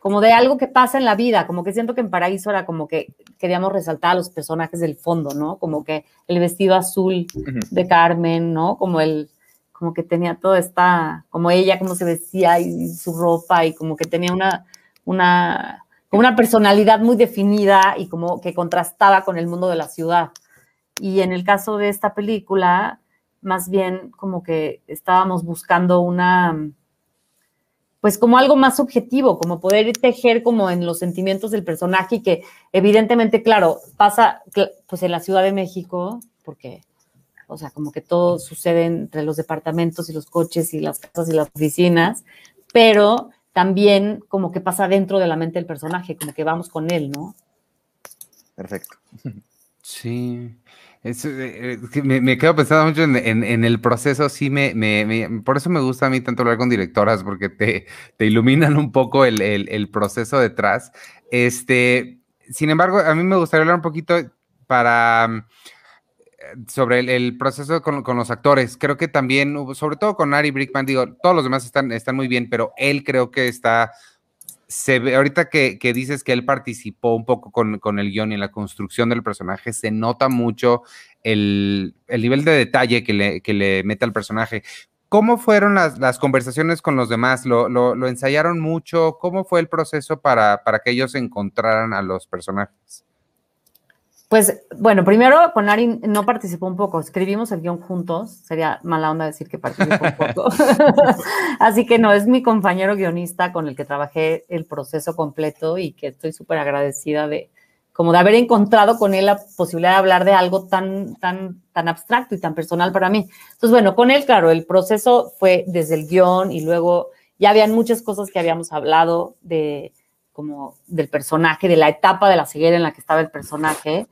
como de algo que pasa en la vida, como que siento que en Paraíso era como que queríamos resaltar a los personajes del fondo, ¿no? Como que el vestido azul de Carmen, ¿no? Como el, como que tenía toda esta, como ella, cómo se vestía y su ropa y como que tenía una, una, como una personalidad muy definida y como que contrastaba con el mundo de la ciudad. Y en el caso de esta película, más bien como que estábamos buscando una, pues como algo más subjetivo, como poder tejer como en los sentimientos del personaje y que evidentemente, claro, pasa pues en la Ciudad de México, porque, o sea, como que todo sucede entre los departamentos y los coches y las casas y las oficinas, pero también como que pasa dentro de la mente del personaje, como que vamos con él, ¿no? Perfecto. Sí. Eh, que me, quedo pensando mucho en, el proceso, sí, me, por eso me gusta a mí tanto hablar con directoras, porque te, te iluminan un poco el, el- proceso detrás. Este, sin embargo, a mí me gustaría hablar un poquito para eh, sobre el, proceso con, con los actores. Creo que también, sobre todo con Ari Brickman, digo, todos los demás están, están muy bien, pero él creo que está se ve, ahorita que, que dices que él participó un poco con, con el guion y en la construcción del personaje, se nota mucho el, el nivel de detalle que le, que le mete al personaje. ¿Cómo fueron las, las conversaciones con los demás? ¿Lo, lo, lo ensayaron mucho? ¿Cómo fue el proceso para, para que ellos encontraran a los personajes? Pues bueno, primero con Ari no participó un poco, escribimos el guion juntos, sería mala onda decir que participó un poco. Así que no, es mi compañero guionista con el que trabajé el proceso completo y que estoy súper agradecida de como de haber encontrado con él la posibilidad de hablar de algo tan, tan, tan abstracto y tan personal para mí. Entonces, bueno, con él, claro, el proceso fue desde el guion y luego ya habían muchas cosas que habíamos hablado de como del personaje, de la etapa de la ceguera en la que estaba el personaje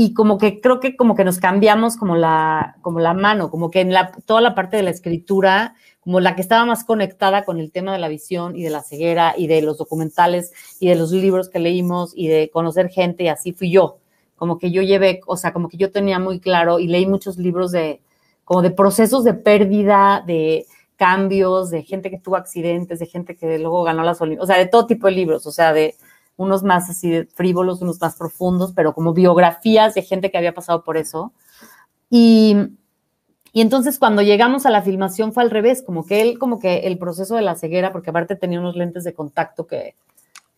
y como que creo que como que nos cambiamos como la, como la mano, como que en la, toda la parte de la escritura, como la que estaba más conectada con el tema de la visión y de la ceguera y de los documentales y de los libros que leímos y de conocer gente y así fui yo. Como que yo llevé, o sea, como que yo tenía muy claro y leí muchos libros de, como de procesos de pérdida, de cambios, de gente que tuvo accidentes, de gente que luego ganó las Olimpiadas, o sea, de todo tipo de libros, o sea, de unos más así frívolos, unos más profundos, pero como biografías de gente que había pasado por eso. Y, y entonces cuando llegamos a la filmación fue al revés, como que él, como que el proceso de la ceguera, porque aparte tenía unos lentes de contacto que,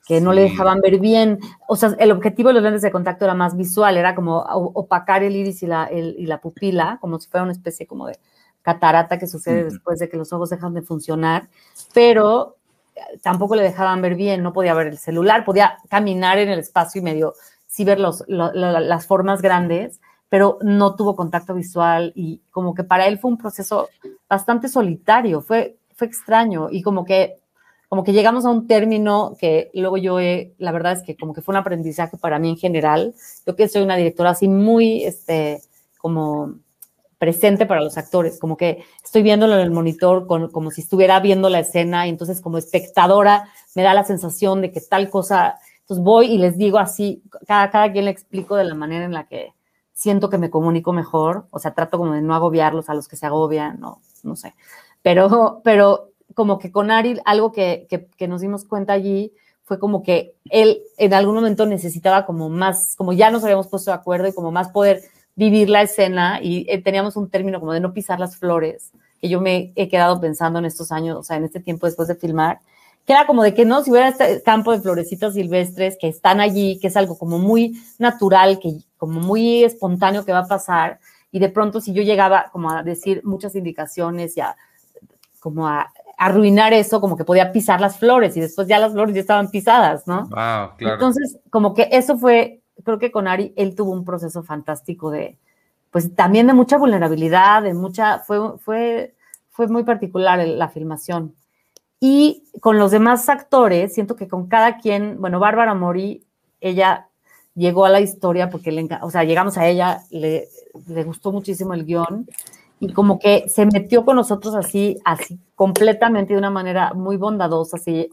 que no le dejaban ver bien. O sea, el objetivo de los lentes de contacto era más visual, era como opacar el iris y la, y la pupila, como si fuera una especie como de catarata que sucede después de que los ojos dejan de funcionar, pero tampoco le dejaban ver bien, no podía ver el celular, podía caminar en el espacio y medio sí ver los, las formas grandes, pero no tuvo contacto visual y como que para él fue un proceso bastante solitario, fue, fue extraño y como que, como que llegamos a un término que luego yo, la verdad es que como que fue un aprendizaje para mí en general, yo que soy una directora así muy, este, como presente para los actores, como que estoy viéndolo en el monitor como si estuviera viendo la escena y entonces como espectadora me da la sensación de que tal cosa, entonces voy y les digo así, cada, cada quien le explico de la manera en la que siento que me comunico mejor, o sea, trato como de no agobiarlos a los que se agobian, no, no sé, pero, pero como que con Ari algo que, que, que nos dimos cuenta allí fue como que él en algún momento necesitaba como más, como ya nos habíamos puesto de acuerdo y como más poder vivir la escena y eh, teníamos un término como de no pisar las flores, que yo me he quedado pensando en estos años, o sea, en este tiempo después de filmar, que era como de que no, si hubiera este campo de florecitas silvestres que están allí, que es algo como muy natural, que como muy espontáneo que va a pasar, y de pronto si yo llegaba como a decir muchas indicaciones y a como a arruinar eso, como que podía pisar las flores y después ya las flores ya estaban pisadas, ¿no? Wow, claro. Entonces, como que eso fue creo que con Ari él tuvo un proceso fantástico de, pues también de mucha vulnerabilidad, de mucha, fue, fue, fue muy particular la filmación. Y con los demás actores, siento que con cada quien, bueno, Bárbara Mori, ella llegó a la historia porque le, o sea, llegamos a ella, le, le gustó muchísimo el guion y como que se metió con nosotros así, así completamente de una manera muy bondadosa, así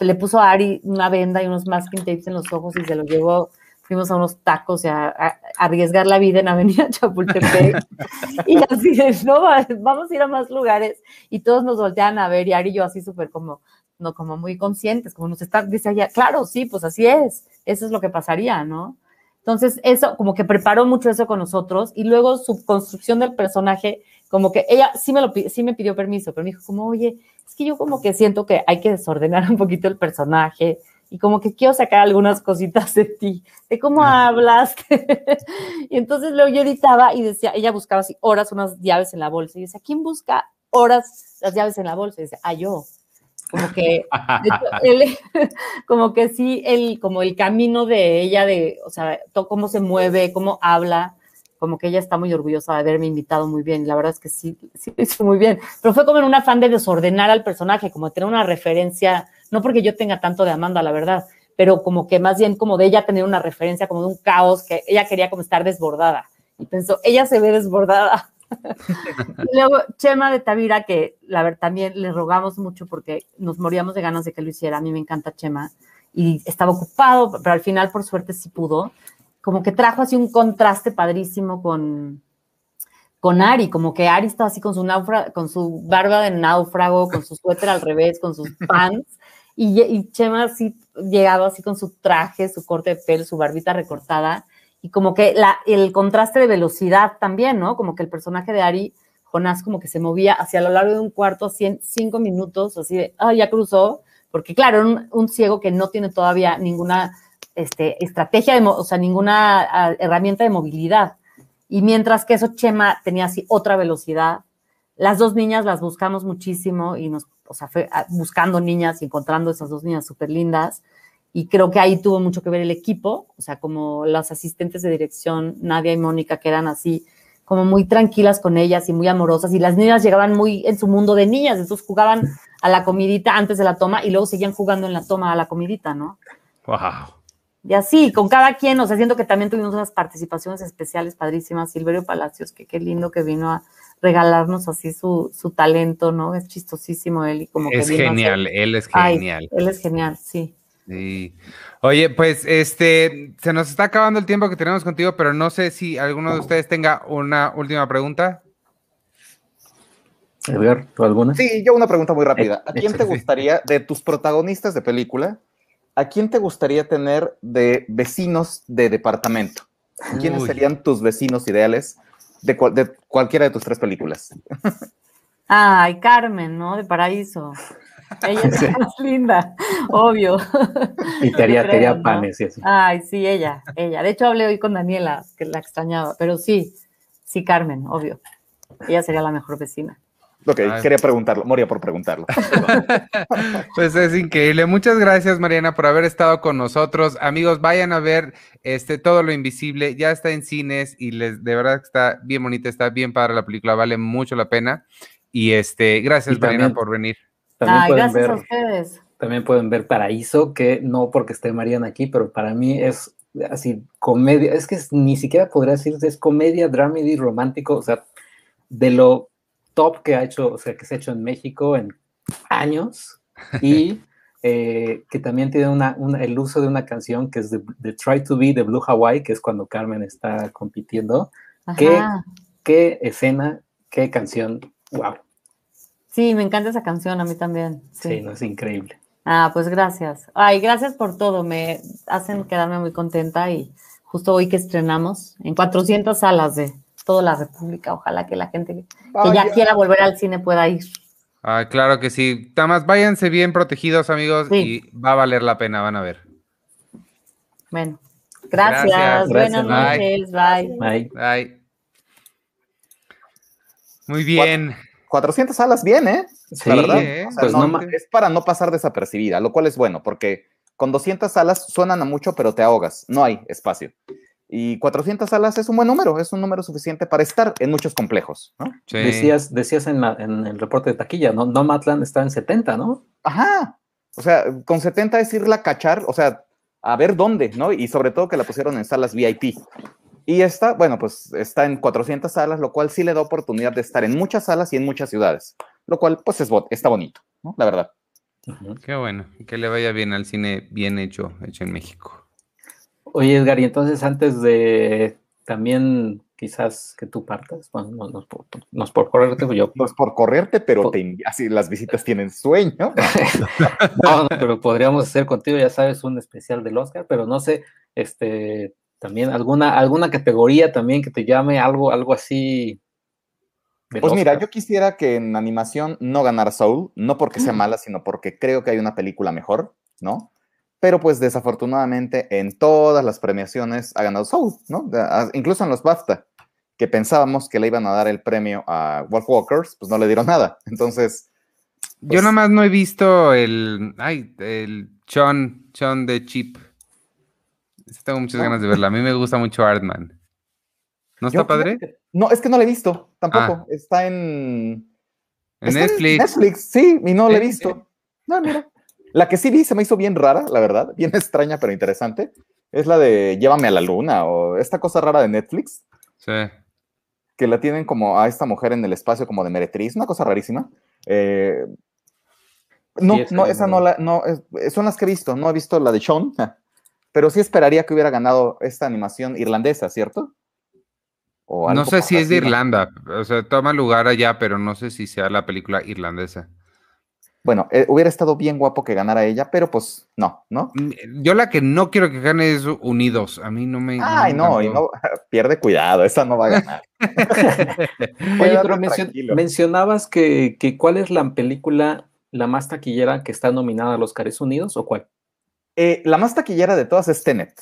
le puso a Ari una venda y unos masking tapes en los ojos y se lo llevó fuimos a unos tacos y a, arriesgar la vida en Avenida Chapultepec. y así de, no, vamos a ir a más lugares. Y todos nos voltean a ver y Ari y yo así súper como, no, como muy conscientes, como nos está, dice allá, claro, sí, pues así es, eso es lo que pasaría, ¿no? Entonces, eso, como que preparó mucho eso con nosotros y luego su construcción del personaje, como que ella sí me, lo, sí me pidió permiso, pero me dijo como, oye, es que yo como que siento que hay que desordenar un poquito el personaje, y como que quiero sacar algunas cositas de ti, de cómo hablas. y entonces luego yo editaba y decía, ella buscaba así horas unas llaves en la bolsa y decía, ¿quién busca horas las llaves en la bolsa? Y decía, ah, yo. Como que, él, como que sí, el, como el camino de ella, de, o sea, todo cómo se mueve, cómo habla, como que ella está muy orgullosa de haberme invitado muy bien. La verdad es que sí, sí lo hizo muy bien. Pero fue como en un afán de desordenar al personaje, como tener una referencia no porque yo tenga tanto de Amanda, la verdad, pero como que más bien como de ella tener una referencia como de un caos, que ella quería como estar desbordada. Y pensó, ella se ve desbordada. y luego Chema de Tavira, que la verdad también le rogamos mucho porque nos moríamos de ganas de que lo hiciera. A mí me encanta Chema y estaba ocupado, pero al final por suerte sí pudo. Como que trajo así un contraste padrísimo con, con Ari, como que Ari estaba así con su, con su barba de náufrago, con su suéter al revés, con sus pants, y, Chema sí llegaba así con su traje, su corte de pelo, su barbita recortada, y como que la, el contraste de velocidad también, ¿no? Como que el personaje de Ari Jonás como que se movía hacia lo largo de un cuarto, así cinco minutos, así de, ah, ya cruzó, porque claro, un, un ciego que no tiene todavía ninguna este, estrategia, de, o sea, ninguna herramienta de movilidad. Y mientras que eso, Chema tenía así otra velocidad. Las dos niñas las buscamos muchísimo y nos, o sea, fue buscando niñas y encontrando esas dos niñas súper lindas. Y creo que ahí tuvo mucho que ver el equipo, o sea, como las asistentes de dirección, Nadia y Mónica, que eran así, como muy tranquilas con ellas y muy amorosas. Y las niñas llegaban muy en su mundo de niñas, entonces jugaban a la comidita antes de la toma y luego seguían jugando en la toma a la comidita, ¿no? Wow. Y así, con cada quien, o sea, siento que también tuvimos unas participaciones especiales padrísimas. Silverio Palacios, que qué lindo que vino a regalarnos así su, su talento, ¿no? Es chistosísimo él y como es que genial, él es genial. Ay, él es genial, sí. Sí. Oye, pues este, se nos está acabando el tiempo que tenemos contigo, pero no sé si alguno de ustedes tenga una última pregunta. Edgar, ¿tú alguna? Sí, yo una pregunta muy rápida. ¿A quién te gustaría, de tus protagonistas de película, ¿a quién te gustaría tener de vecinos de departamento? ¿Quiénes Uy. serían tus vecinos ideales de, cual- de cualquiera de tus tres películas? Ay, Carmen, ¿no? De Paraíso. Ella es más linda, obvio. Y te haría, te haría creo, ¿no? panes y así. Ay, sí, ella, ella. De hecho, hablé hoy con Daniela, que la extrañaba, pero sí, sí, Carmen, obvio. Ella sería la mejor vecina. Ok, Ay. quería preguntarlo, moría por preguntarlo. Pues es increíble. Muchas gracias, Mariana, por haber estado con nosotros. Amigos, vayan a ver este todo lo invisible. Ya está en cines y les de verdad que está bien bonita, está bien padre la película, vale mucho la pena. Y este, gracias, Y Mariana, por venir. También Ay, pueden gracias ver, a ustedes. también pueden ver Paraíso, que no porque esté Mariana aquí, pero para mí es así comedia, es que es- ni siquiera podría decirse es comedia, dramedy, romántico, o sea, de lo top que ha hecho, o sea, que se ha hecho en México en años y eh, que también tiene una, una- el uso de una canción que es de, de Try to Be de Blue Hawaii, que es cuando Carmen está compitiendo. Qué escena, qué canción, wow, Sí, me encanta esa canción, a mí también. sí, Sí. no es increíble. Ah, pues gracias. Ay, gracias por todo. Me hacen quedarme muy contenta y justo hoy que estrenamos en 400 salas de toda la República. Ojalá que la gente que ya quiera volver al cine pueda ir. Ah, claro que sí. Nada más váyanse bien protegidos, amigos, Sí. y va a valer la pena, van a ver. Bueno, gracias. Gracias. Buenas Gracias. noches. Bye. Bye. Ay. Muy bien. 400 salas, bien, ¿eh? Sí, la verdad. ¿eh? O sea, Pues no- no ma- es para no pasar desapercibida, lo cual es bueno, porque con 200 salas suenan a mucho, pero te ahogas, no hay espacio. Y 400 salas es un buen número, es un número suficiente para estar en muchos complejos, ¿no? Sí. Decías, decías en, la- en el reporte de taquilla, ¿no? Nomadland está en 70, ¿no? Ajá. O sea, con 70 es irla a cachar, o sea, a ver dónde, ¿no? Y sobre todo que la pusieron en salas VIP. Y esta, bueno, pues está en 400 salas, lo cual sí le da oportunidad de estar en muchas salas y en muchas ciudades, lo cual pues es, está bonito, ¿no? La verdad. Qué bueno. y Que le vaya bien al cine bien hecho, hecho en México. Oye, Edgar, y entonces antes de también quizás que tú partas, bueno, no, no es por, no es por correrte, yo No es por correrte, pero te, así las visitas tienen sueño. No, no, pero podríamos hacer contigo, ya sabes, un especial del Oscar, pero no sé, este, también alguna, alguna categoría también que te llame algo, algo así. Pues mira, yo quisiera que en animación no ganara Soul, no porque sea mala, sino porque creo que hay una película mejor, ¿no? Pero pues desafortunadamente en todas las premiaciones ha ganado Soul, ¿no? Incluso en los BAFTA, que pensábamos que le iban a dar el premio a Wolf Walkers, pues no le dieron nada. Entonces, Yo Pues- nada más no he visto el. Ay, el Chon, Chon de Chip. Tengo muchas ganas de verla. A mí me gusta mucho Artman. ¿No está yo padre? No, es que no la he visto tampoco. Está en... En está Netflix. Netflix, sí, y no la he Sí, visto. No, mira. La que sí vi se me hizo bien rara, la verdad, bien extraña pero interesante. Es la de Llévame a la luna o esta cosa rara de Netflix, Sí. que la tienen como a esta mujer en el espacio como de meretriz, una cosa rarísima. Eh, no, Sí, esa no, esa no la- no, son las que he visto, no he visto la de Sean, pero sí esperaría que hubiera ganado esta animación irlandesa, ¿cierto? O No sé si es de. Irlanda. O sea, toma lugar allá, pero no sé si sea la película irlandesa. Bueno, eh, hubiera estado bien guapo que ganara ella, pero pues no, ¿no? Mm, Yo la que no quiero que gane es Unidos. A mí no me. Ay, me no, y encantó. no, pierde cuidado, esa no va a ganar. Oye, pero mencionabas que, cuál es la película la más taquillera que está nominada a los Cares Unidos o cuál? Eh, la más taquillera de todas es Tenet.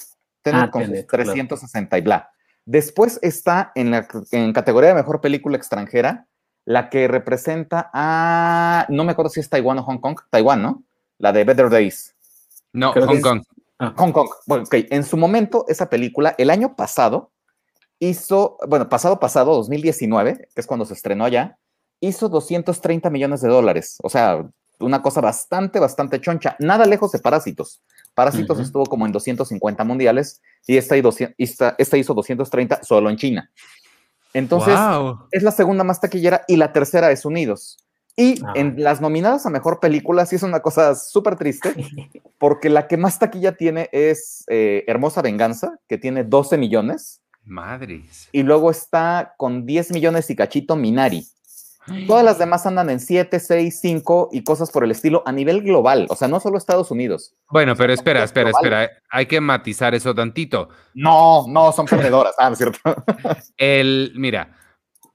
Tenet ah, con 360 y bla. Después está en la en categoría de mejor película extranjera, la que representa a. No me acuerdo si es Taiwán o Hong Kong. Taiwán, ¿no? La de Better Days. No, Hong Kong. Ah. Hong Kong. Bueno, ok. En su momento, esa película, el año pasado, hizo. Bueno, pasado, pasado, 2019, que es cuando se estrenó allá, hizo 230 millones de dólares. O sea, una cosa bastante, bastante choncha. Nada lejos de Parásitos. Parásitos estuvo como en 250 mundiales y esta, hizo 230 solo en China. Entonces, es la segunda más taquillera y la tercera es Unidos. Y ah. en las nominadas a mejor película, sí es una cosa súper triste, porque la que más taquilla tiene es eh, Hermosa Venganza, que tiene 12 millones. Madres. Y luego está con 10 millones y cachito Minari, Todas las demás andan en 7, 6, 5 y cosas por el estilo a nivel global, o sea, no solo Estados Unidos. Bueno, pero espera, espera, espera, hay que matizar eso tantito. No, no, son perdedoras, ah, cierto. el, mira,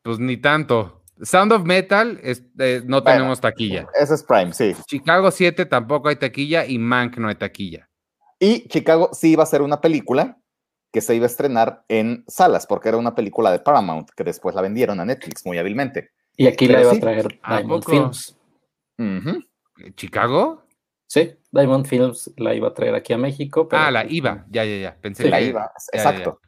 pues ni tanto. Sound of Metal eh, no tenemos taquilla. Ese es Prime, sí. Chicago 7 tampoco hay taquilla y Mank no hay taquilla. Y Chicago sí iba a ser una película que se iba a estrenar en salas, porque era una película de Paramount, que después la vendieron a Netflix muy hábilmente. Y aquí la iba a traer Diamond Films. ¿Chicago? Sí, Diamond Films la iba a traer aquí a México. ah, la IVA, ya, ya, ya. Pensé la IVA, exacto.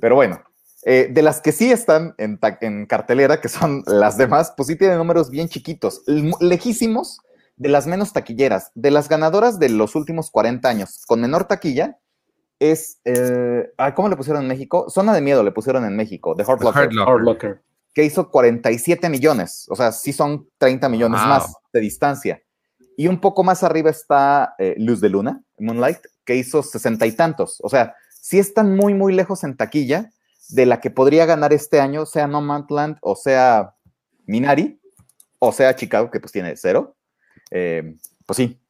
Pero bueno, eh, de las que sí están en, en, cartelera, que son las demás, pues sí tienen números bien chiquitos, lejísimos de las menos taquilleras. De las ganadoras de los últimos 40 años, con menor taquilla, es. Eh, ¿Cómo le pusieron en México? Zona de Miedo le pusieron en México, de Hard Locker que hizo 47 millones, o sea, sí son 30 millones más de distancia. Y un poco más arriba está eh, Luz de Luna, Moonlight, que hizo sesenta y tantos. O sea, sí están muy, muy lejos en taquilla de la que podría ganar este año, sea Nomadland o sea Minari, o sea Chicago, que pues tiene cero. Eh, pues sí,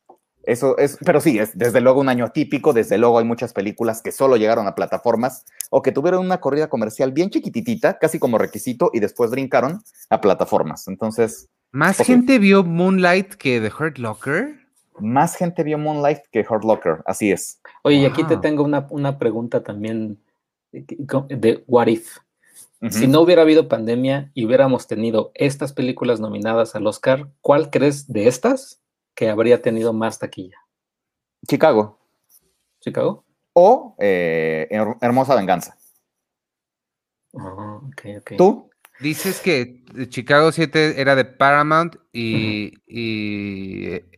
eso es, pero sí, es desde luego un año atípico, desde luego hay muchas películas que solo llegaron a plataformas o que tuvieron una corrida comercial bien chiquititita, casi como requisito, y después brincaron a plataformas. Entonces... ¿Más gente vio Moonlight que The Hurt Locker? Más gente vio Moonlight que Hurt Locker, así es. Oye, y aquí te tengo una, pregunta también de What If. Si no hubiera habido pandemia y hubiéramos tenido estas películas nominadas al Oscar, ¿cuál crees de estas que habría tenido más taquilla? Chicago. ¿Chicago? O eh, Hermosa Venganza. Oh, ¿Tú? Dices que Chicago 7 era de Paramount y, eh,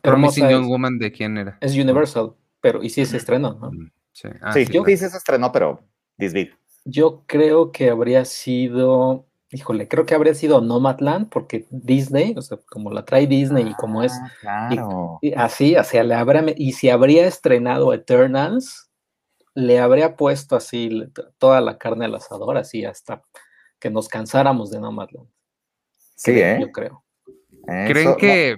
Promising Young Woman de quién era. Es Universal, pero y sí se estrenó, ¿no? Mm, sí, ah, sí, yo sí se estrenó, pero Disney. Yo creo que habría sido híjole, creo que habría sido Nomadland, porque Disney, o sea, como la trae Disney y como es. Ah, claro. Y, así, así, le habría, y si habría estrenado Eternals, le habría puesto así toda la carne al asador, así hasta que nos cansáramos de Nomadland. Sí, ¿eh? Yo creo. ¿Creen que,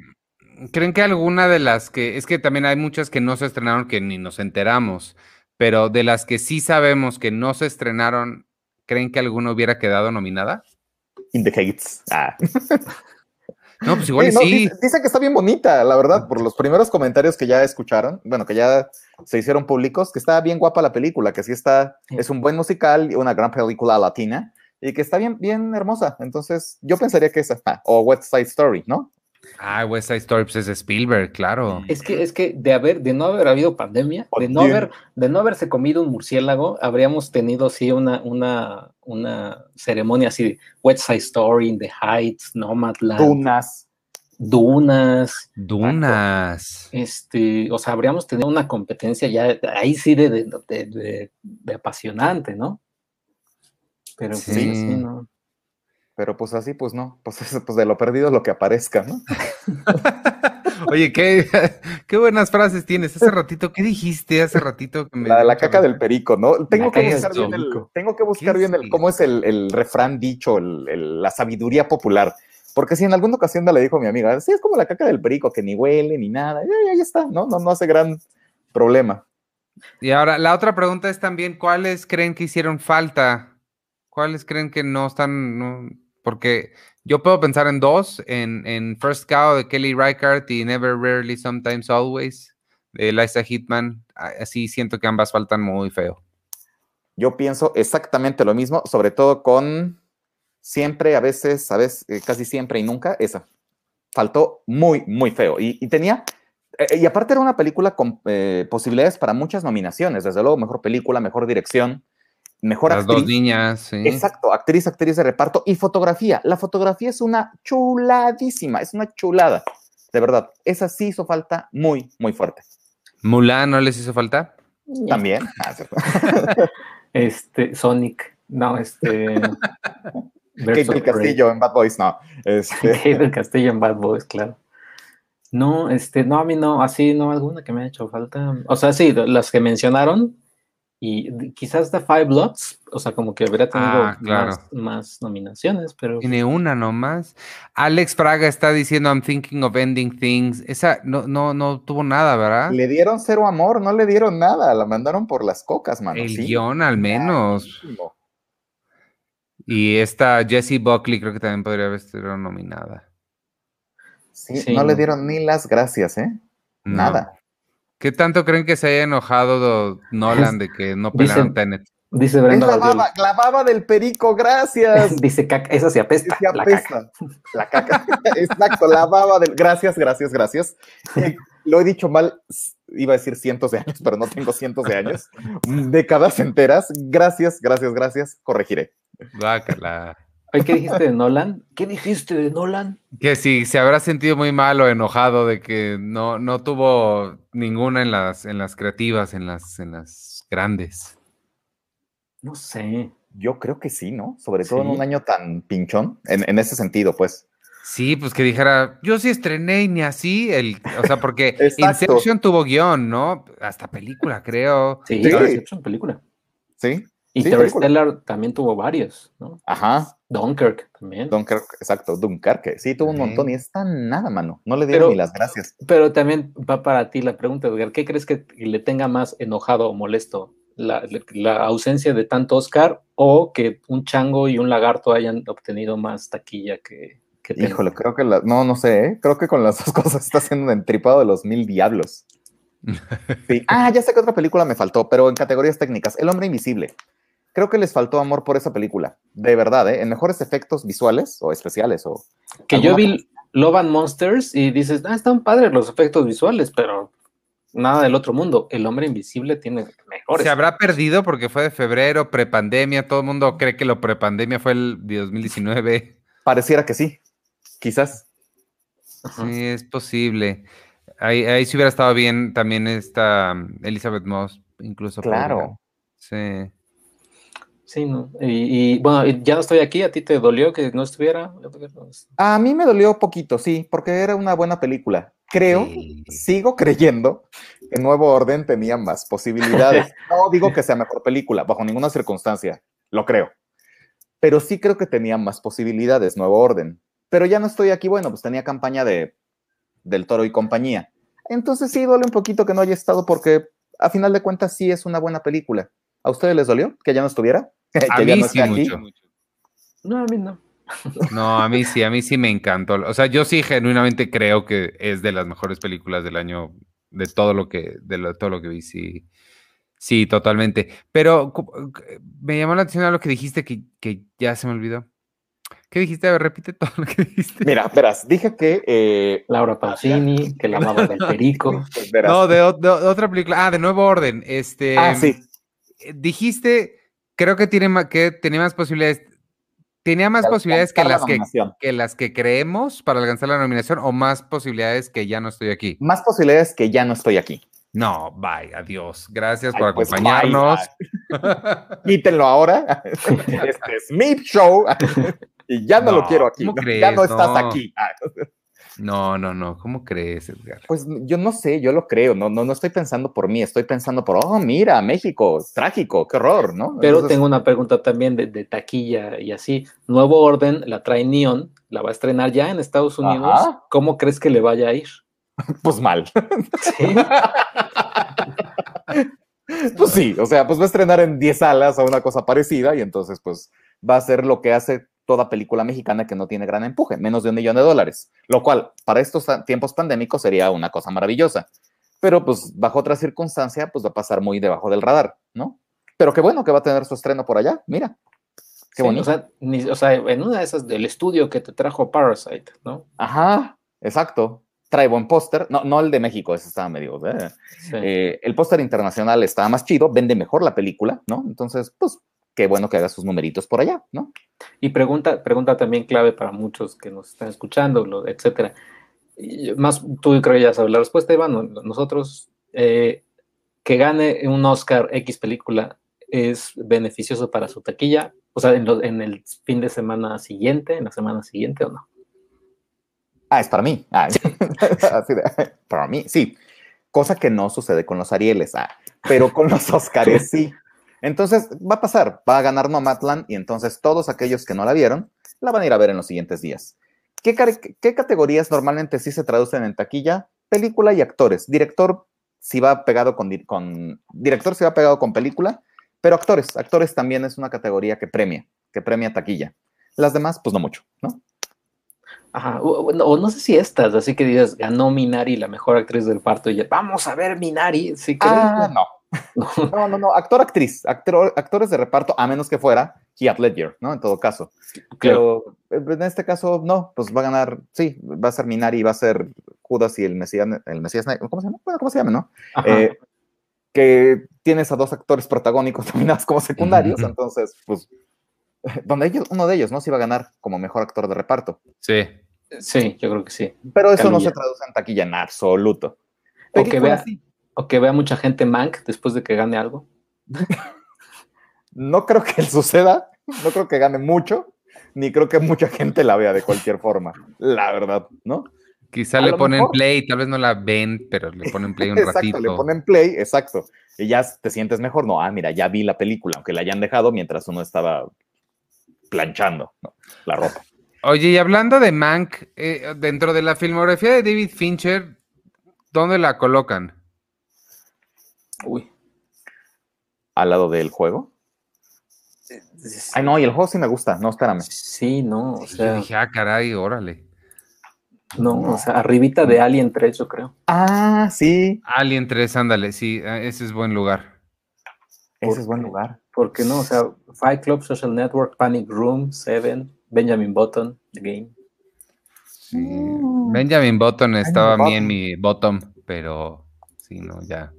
¿Creen que alguna de las que, es que también hay muchas que no se estrenaron que ni nos enteramos, pero de las que sí sabemos que no se estrenaron, ¿creen que alguna hubiera quedado nominada? In the. Ah. No, pues igual sí. Dice, que está bien bonita, la verdad, por los primeros comentarios que ya escucharon, bueno, que ya se hicieron públicos, que está bien guapa la película, que sí está, es un buen musical y una gran película latina, y que está bien, bien hermosa. Entonces, yo pensaría que esa, ah, o West Side Story, ¿no? Ah, West Side Story pues es Spielberg, claro. Es que, es que de haber, de no haber habido pandemia, de no haber, de no haberse comido un murciélago, habríamos tenido sí una, una, una ceremonia así de West Side Story, In the Heights, Nomadland. Dunas. Dunas. Dunas. Este, o sea, habríamos tenido una competencia ya ahí sí de, de, de, apasionante, ¿no? Pero sí, sí ¿no? Pero pues así, pues no, pues, pues de lo perdido lo que aparezca, ¿no? Oye, qué, qué, buenas frases tienes. Hace ratito, ¿qué dijiste hace ratito? Que la de la caca del perico, ¿no? Tengo que buscar bien el, tengo que buscar bien el, cómo es el, refrán dicho, la sabiduría popular. Porque si en alguna ocasión le dijo a mi amiga, sí, es como la caca del perico, que ni huele ni nada, ya, ya, está, ¿no? No, no hace gran problema. Y ahora, la otra pregunta es también, ¿cuáles creen que hicieron falta ¿Cuáles creen que no están? no? Porque yo puedo pensar en dos, en, First Cow de Kelly Reichardt y Never, Rarely, Sometimes, Always de Eliza Hitman. Así siento que ambas faltan muy feo. Yo pienso exactamente lo mismo, sobre todo con siempre, a veces, a veces, eh, casi siempre y nunca, esa. Faltó muy, muy feo. Y, tenía, eh, y aparte era una película con eh, posibilidades para muchas nominaciones, desde luego, mejor película, mejor dirección, mejor Las dos actriz. niñas, sí. Exacto, actriz, actriz de reparto y fotografía. La fotografía es una chuladísima, es una chulada. De verdad, esa sí hizo falta muy, muy fuerte. Mulan no les hizo falta. También. Ah. Este, Sonic, no, este. Kate del. Castillo en Bad Boys, no. Este, Kate del Castillo en Bad Boys, claro. No, este, no, a mí no, así no, alguna que me ha hecho falta. O sea, sí, las que mencionaron, y quizás The Five Bloods, o sea, como que hubiera tenido Ah, claro. más, más nominaciones, pero Tiene una nomás. Alex Fraga está diciendo I'm thinking of ending things. Esa no, no, no tuvo nada, ¿verdad? le dieron cero amor, no le dieron nada, la mandaron por las cocas, mano. El sí. guion al menos. Y esta Jessie Buckley creo que también podría haber sido nominada. Sí, Sí, no le dieron ni las gracias, ¿eh? No. Nada. ¿Qué tanto creen que se haya enojado do- Nolan de que no pelaron Tenet? dice Es Brenda la Valdiol, baba, la baba del perico, gracias. dice caca, esa se apesta, la caca. apesta. La caca. Exacto, la baba del. Gracias, gracias, gracias. Eh, lo he dicho mal, iba a decir cientos de años, pero no tengo cientos de años. Décadas enteras. Gracias, gracias, gracias. Corregiré. Guácala. Oye, ¿qué dijiste de Nolan? ¿Qué dijiste de Nolan? Que si se habrá sentido muy mal o enojado de que no, no tuvo ninguna en las, en las creativas, en las, en las grandes. No sé. Yo creo que sí, ¿no? Sobre todo en un año tan pinchón, en, en ese sentido, pues. Sí, pues que dijera, yo sí estrené y ni así, el, o sea, porque. Inception tuvo guion, ¿no? Hasta película, creo. Sí, Sí. Inception, película. Sí. Y Sí, Interstellar también tuvo varios, ¿no? Ajá. Dunkirk también. Dunkirk, exacto, Dunkerque. Sí, tuvo un montón y está nada, mano. No le dieron Pero- ni las gracias. Pero también va para ti la pregunta, Edgar. ¿Qué crees que le tenga más enojado o molesto? ¿La, la ausencia de tanto Oscar o que un chango y un lagarto hayan obtenido más taquilla que, que? Híjole, creo que la, no, no sé, ¿eh? creo que con las dos cosas está haciendo un entripado de los mil diablos. Sí. Ah, ya sé que otra película me faltó, pero en categorías técnicas, El hombre invisible. Creo que les faltó amor por esa película, de verdad, ¿eh? En mejores efectos visuales o especiales o Que yo vi Love and Monsters y dices, ah, están padres los efectos visuales, pero nada del otro mundo. El hombre invisible tiene mejores. Se habrá perdido porque fue de febrero, prepandemia, todo el mundo cree que lo prepandemia fue el de 2019. pareciera que sí, quizás. Ajá. Sí, es posible. Ahí, ahí sí hubiera estado bien también esta Elizabeth Moss, incluso. Claro. podría. Sí. Sí, ¿no? Y, y, bueno, ya no estoy aquí, ¿a ti te dolió que no estuviera? A mí me dolió poquito, sí, porque era una buena película. Creo, Sí. sigo creyendo que Nuevo Orden tenía más posibilidades. No digo que sea mejor película, bajo ninguna circunstancia, lo creo. Pero sí creo que tenía más posibilidades, Nuevo Orden. Pero ya no estoy aquí, bueno, pues tenía campaña de del Toro y compañía. Entonces sí duele un poquito que no haya estado porque a final de cuentas sí es una buena película. ¿A ustedes les dolió que ya no estuviera? A mí no sí aquí. mucho. No, a mí no. No, a mí sí, a mí sí me encantó. O sea, yo sí genuinamente creo que es de las mejores películas del año, de todo lo que, de lo- todo lo que vi, sí. Sí, totalmente. Pero me llamó la atención a lo que dijiste que, que ya se me olvidó. ¿Qué dijiste? A ver, repite todo lo que dijiste. Mira, verás, dije que... eh, Laura Pausini, que la amaba del perico. pues, verás. No, de, de otra película. Ah, de Nuevo Orden. Este, ah, sí. eh, Dijiste, creo que tiene más, que tenía más posibilidades. Tenía más de posibilidades que la las que, que las que creemos para alcanzar la nominación o más posibilidades que ya no estoy aquí. Más posibilidades que ya no estoy aquí. No, bye, adiós. Gracias Ay, por pues, acompañarnos. Quítenlo ahora. Este es mi show. Y ya no, lo quiero aquí. Ya no estás aquí. No, no, no. ¿Cómo crees, Edgar? Pues yo no sé, yo lo creo. No, no, no estoy pensando por mí, estoy pensando por, oh, mira, México, trágico, qué horror, ¿no? Pero Entonces, tengo una pregunta también de, de taquilla y así. Nuevo Orden la trae Neon, la va a estrenar ya en Estados Unidos. Ajá. ¿Cómo crees que le vaya a ir? Pues mal. Sí. Pues sí, o sea, pues va a estrenar en 10 salas o una cosa parecida y entonces, pues, va a ser lo que hace toda película mexicana que no tiene gran empuje, menos de un millón de dólares, lo cual para estos tiempos pandémicos sería una cosa maravillosa. Pero pues bajo otra circunstancia, pues va a pasar muy debajo del radar, ¿no? Pero qué bueno que va a tener su estreno por allá, mira. Qué Sí, bonito. O sea, ni- o sea, en una de esas del estudio que te trajo Parasite, ¿no? Ajá, exacto. Trae buen póster. No, no el de México, ese estaba medio. eh. Sí. Eh, el póster internacional estaba más chido, vende mejor la película, ¿no? Entonces, pues, qué bueno que haga sus numeritos por allá, ¿no? Y pregunta, pregunta también clave para muchos que nos están escuchando, etcétera. Y Más tú creo que ya sabes la respuesta, Iván. no- Nosotros, eh, que gane un Oscar X película es beneficioso para su taquilla, o sea, en, lo- en el fin de semana siguiente, en la semana siguiente o no. Ah, es para mí. Ah, así de- para mí, sí. Cosa que no sucede con los Arieles, ah, pero con los Oscars sí. Entonces, va a pasar, va a ganar Nomadland y entonces todos aquellos que no la vieron, la van a ir a ver en los siguientes días. ¿Qué, categorías normalmente sí se traducen en taquilla? Película y actores. Director si va pegado con, di- con director si va pegado con película, pero actores, actores también es una categoría que premia, que premia taquilla. Las demás, pues no mucho, ¿no? Ajá, o, no- o no sé si estas, así que digas, ganó Minari la mejor actriz del parto y ya, vamos a ver Minari. ¿sí crees? Ah, no. No, no, no, actor, actriz, actor- actores de reparto, a menos que fuera Heath Ledger, ¿no? En todo caso. Claro. Pero en este caso, no, pues va a ganar, sí, va a ser Minari, va a ser Judas y el Mesías, el Mesías, Negro, ¿cómo se llama? Bueno, ¿cómo se llama, no? Eh, que tienes a dos actores protagónicos nominados como secundarios, entonces, pues, donde ellos, uno de ellos, ¿no? Sí va a ganar como mejor actor de reparto. Sí. sí, yo creo que sí. Pero eso no se traduce en taquilla en absoluto. O que Película, vea- sí. O que vea mucha gente Mank después de que gane algo. No creo que suceda, no creo que gane mucho, ni creo que mucha gente la vea de cualquier forma, la verdad, ¿no? Quizá A le ponen mejor. play, tal vez no la ven, pero le ponen play un exacto, ratito. le ponen play, exacto, y ya te sientes mejor, no, ah, mira, ya vi la película, aunque la hayan dejado mientras uno estaba planchando ¿no? la ropa. Oye, y hablando de Mank, eh, dentro de la filmografía de David Fincher, ¿dónde la colocan? Uy. Al lado del juego. Ay, no, y el juego sí me gusta, no, espérame. Sí, no, o Y yo sea, dije, ah, caray, órale. no, o sea, arribita de Alien 3, yo creo. Ah, sí, Alien 3, ándale, sí, eh, ese es buen lugar. ese es buen lugar. Porque no, o sea, Fight Club, Social Network, Panic Room, Seven, Benjamin Button, The Game. Sí. Mm. Benjamin Button estaba a mí en mi bottom, pero sí, no, ya.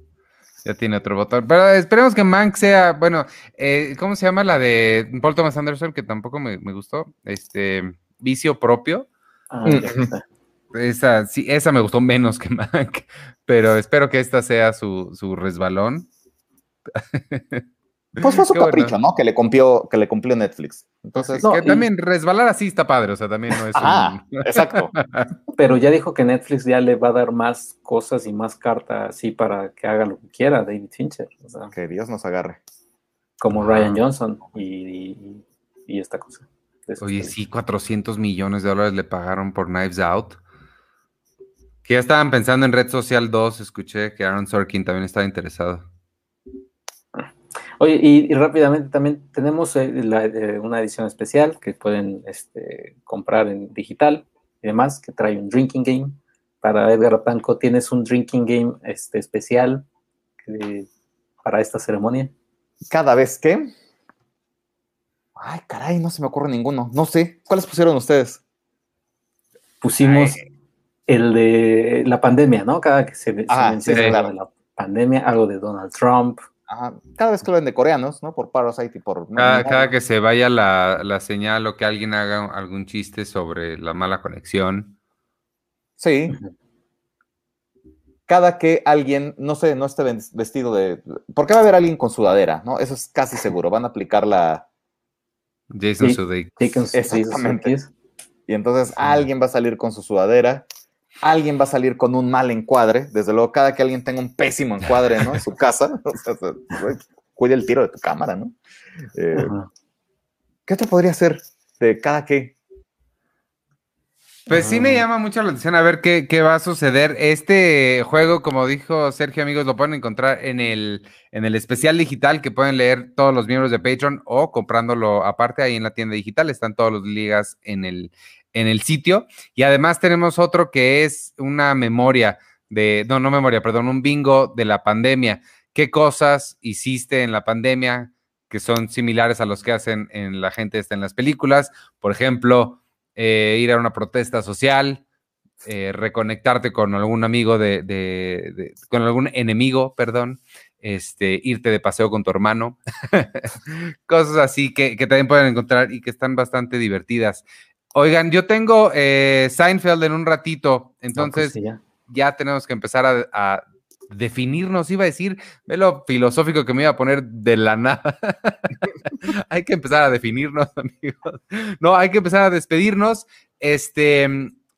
Ya tiene otro botón. Pero esperemos que Mank sea, bueno, eh, ¿cómo se llama la de Paul Thomas Anderson? Que tampoco me, me gustó. Este, Vicio propio. Ah, Mm. Esa, sí, esa me gustó menos que Mank, pero espero que esta sea su, su resbalón. Pues fue su Qué bueno. capricho, ¿no? Que le cumplió, que le cumplió Netflix. Entonces, No, que y- también resbalar así está padre, o sea, también no es ah, un... exacto. Pero ya dijo que Netflix ya le va a dar más cosas y más carta así para que haga lo que quiera David Fincher. O sea, Que Dios nos agarre. como. Ryan Johnson y, y- y esta cosa. Oye, sí, 400 millones de dólares le pagaron por Knives Out. Que ya estaban pensando en Red Social 2, escuché que Aaron Sorkin también estaba interesado. Oye, y, y rápidamente también tenemos eh, la- eh, una edición especial que pueden este, comprar en digital y demás, que trae un drinking game. Para Edgar Blanco, ¿tienes un drinking game este, especial que- para esta ceremonia? Cada vez que. Ay, caray, no se me ocurre ninguno. No sé. ¿Cuáles pusieron ustedes? Pusimos el de la pandemia, ¿no? Cada que se, se Ah, menciona sí, claro. de la pandemia, algo de Donald Trump. Ajá, Cada vez que hablan de coreanos, ¿no? Por Parasite y por. Cada, cada que se vaya la, la señal o que alguien haga algún chiste sobre la mala conexión. Sí. Cada que alguien, no sé, no esté ven- vestido de. ¿Por qué va a haber alguien con sudadera? ¿No? Eso es casi seguro. Van a aplicar la. Jason. Sudeikis. Exactamente. Y entonces alguien va a salir con su sudadera. Alguien va a salir con un mal encuadre. Desde luego, cada que alguien tenga un pésimo encuadre, ¿no? En su casa. o sea, cuida el tiro de tu cámara, ¿no? Eh. ¿Qué otro podría ser de cada que? Pues sí me Ah. llama mucho la atención a ver qué, qué va a suceder. Este juego, como dijo Sergio, amigos, lo pueden encontrar en el, en el especial digital que pueden leer todos los miembros de Patreon o comprándolo aparte ahí en la tienda digital. Están todas las ligas en el, en el sitio. Y además tenemos otro que es una memoria de, no, no memoria, perdón, un bingo de la pandemia. ¿Qué cosas hiciste en la pandemia que son similares a los que hacen en la gente está en las películas? Por ejemplo, eh, ir a una protesta social, eh, reconectarte con algún amigo de, de- con algún enemigo, perdón, este, irte de paseo con tu hermano, cosas así que, que también pueden encontrar y que están bastante divertidas. Oigan, yo tengo eh, Seinfeld en un ratito, No, pues entonces sí, ya. ya tenemos que empezar a, a definirnos, iba a decir, ve lo filosófico que me iba a poner de la nada. hay que empezar a definirnos, amigos. No, hay que empezar a despedirnos. Este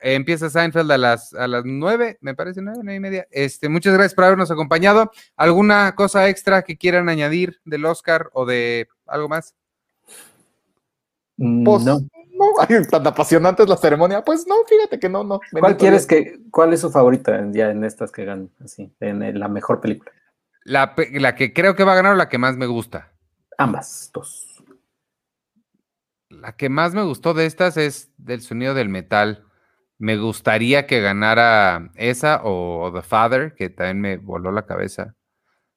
empieza Seinfeld a las, a las nueve, me parece, nueve, nueve y media. Este, muchas gracias por habernos acompañado. ¿Alguna cosa extra que quieran añadir del Oscar o de algo más? Mm, no. No, tan apasionante es la ceremonia. Pues no, fíjate que no, no. ¿Cuál quieres que, cuál es su favorita en- ya en estas que ganan, así, en el- la mejor película? La, la que creo que va a ganar o la que más me gusta. Ambas, dos. La que más me gustó de estas es del sonido del metal. Me gustaría que ganara esa o The Father, que también me voló la cabeza.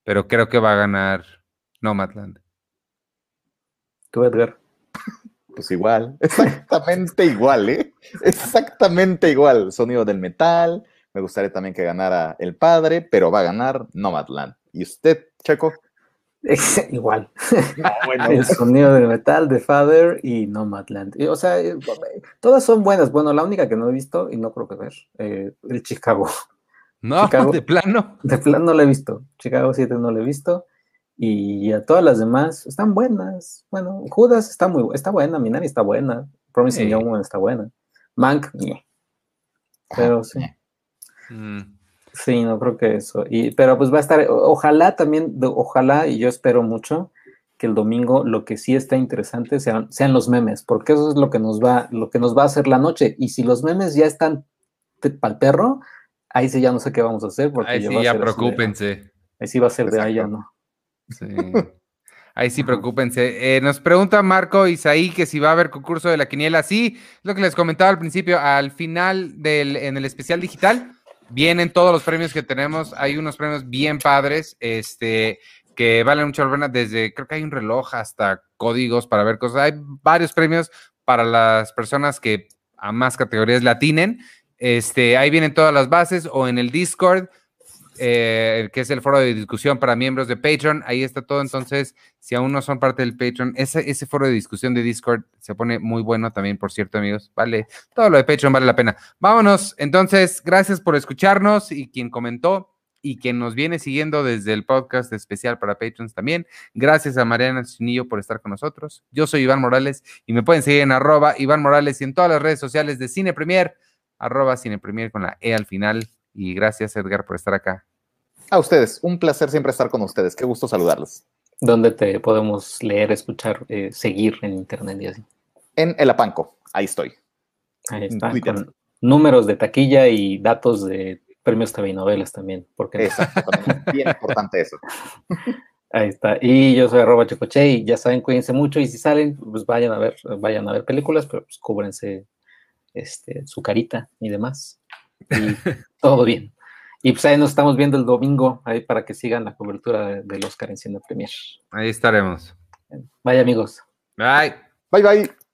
Pero creo que va a ganar Nomadland. Tú, Edgar. Pues igual, exactamente igual, ¿eh? Exactamente igual. Sonido del metal. Me gustaría también que ganara el padre, pero va a ganar Nomadland. ¿Y usted, Checo? Igual. No, bueno. El sonido del metal de Father y Nomadland. Y, O sea, eh, todas son buenas. Bueno, la única que no he visto y no creo que ver, eh, el Chicago. No, Chicago. de plano. De plan no la he visto. Chicago 7 no la he visto. Y a todas las demás están buenas. Bueno, Judas está muy está buena, Minari está buena, Promising Sí. Young Woman está buena. Mank, ñe. Pero sí. Mm, Sí, no creo que eso. Y, pero pues va a estar, ojalá también, ojalá, y yo espero mucho que el domingo lo que sí está interesante sean, sean los memes, porque eso es lo que nos va, lo que nos va a hacer la noche. Y si los memes ya están para el perro, ahí sí ya no sé qué vamos a hacer, porque Ahí ya sí, va a ya ser así de- preocúpense. ahí sí va a ser de ahí ya no. Ahí sí, preocúpense. Eh, nos pregunta Marco Isaí que si va a haber concurso de la quiniela. Sí, lo que les comentaba al principio. Al final del, en el especial digital, vienen todos los premios que tenemos. Hay unos premios bien padres, este, que valen mucho la pena. Desde, creo que hay un reloj hasta códigos para ver cosas. Hay varios premios para las personas que a más categorías latinen. Este, ahí vienen todas las bases o en el Discord eh, que es el foro de discusión para miembros de Patreon. Ahí está todo. Entonces, si aún no son parte del Patreon, ese, ese foro de discusión de Discord se pone muy bueno también, por cierto, amigos. Vale, todo lo de Patreon vale la pena. Vámonos. Entonces, gracias por escucharnos y quien comentó y quien nos viene siguiendo desde el podcast especial para Patreons también. Gracias a Mariana Chinillo por estar con nosotros. Yo soy Iván Morales y me pueden seguir en arroba Iván Morales y en todas las redes sociales de Cine Premier, arroba Cine Premier con la E al final. Y gracias, Edgar, por estar acá. A ustedes, un placer siempre estar con ustedes. Qué gusto saludarlos. ¿Dónde te podemos leer, escuchar, eh, seguir en internet y así? En El Apanco, ahí estoy. Ahí está, Twitter. con números de taquilla y datos de premios TV y novelas también, porque Exacto, también es bien importante eso. Ahí está. Y yo soy arroba chocoche y ya saben, cuídense mucho y si salen, pues vayan a ver, vayan a ver películas, pero pues cúbrense este, su carita y demás. Y todo bien. Y pues ahí nos estamos viendo el domingo, ahí para que sigan la cobertura de- del Oscar en Cine Premier. Ahí estaremos. Bye amigos. Bye. Bye, bye.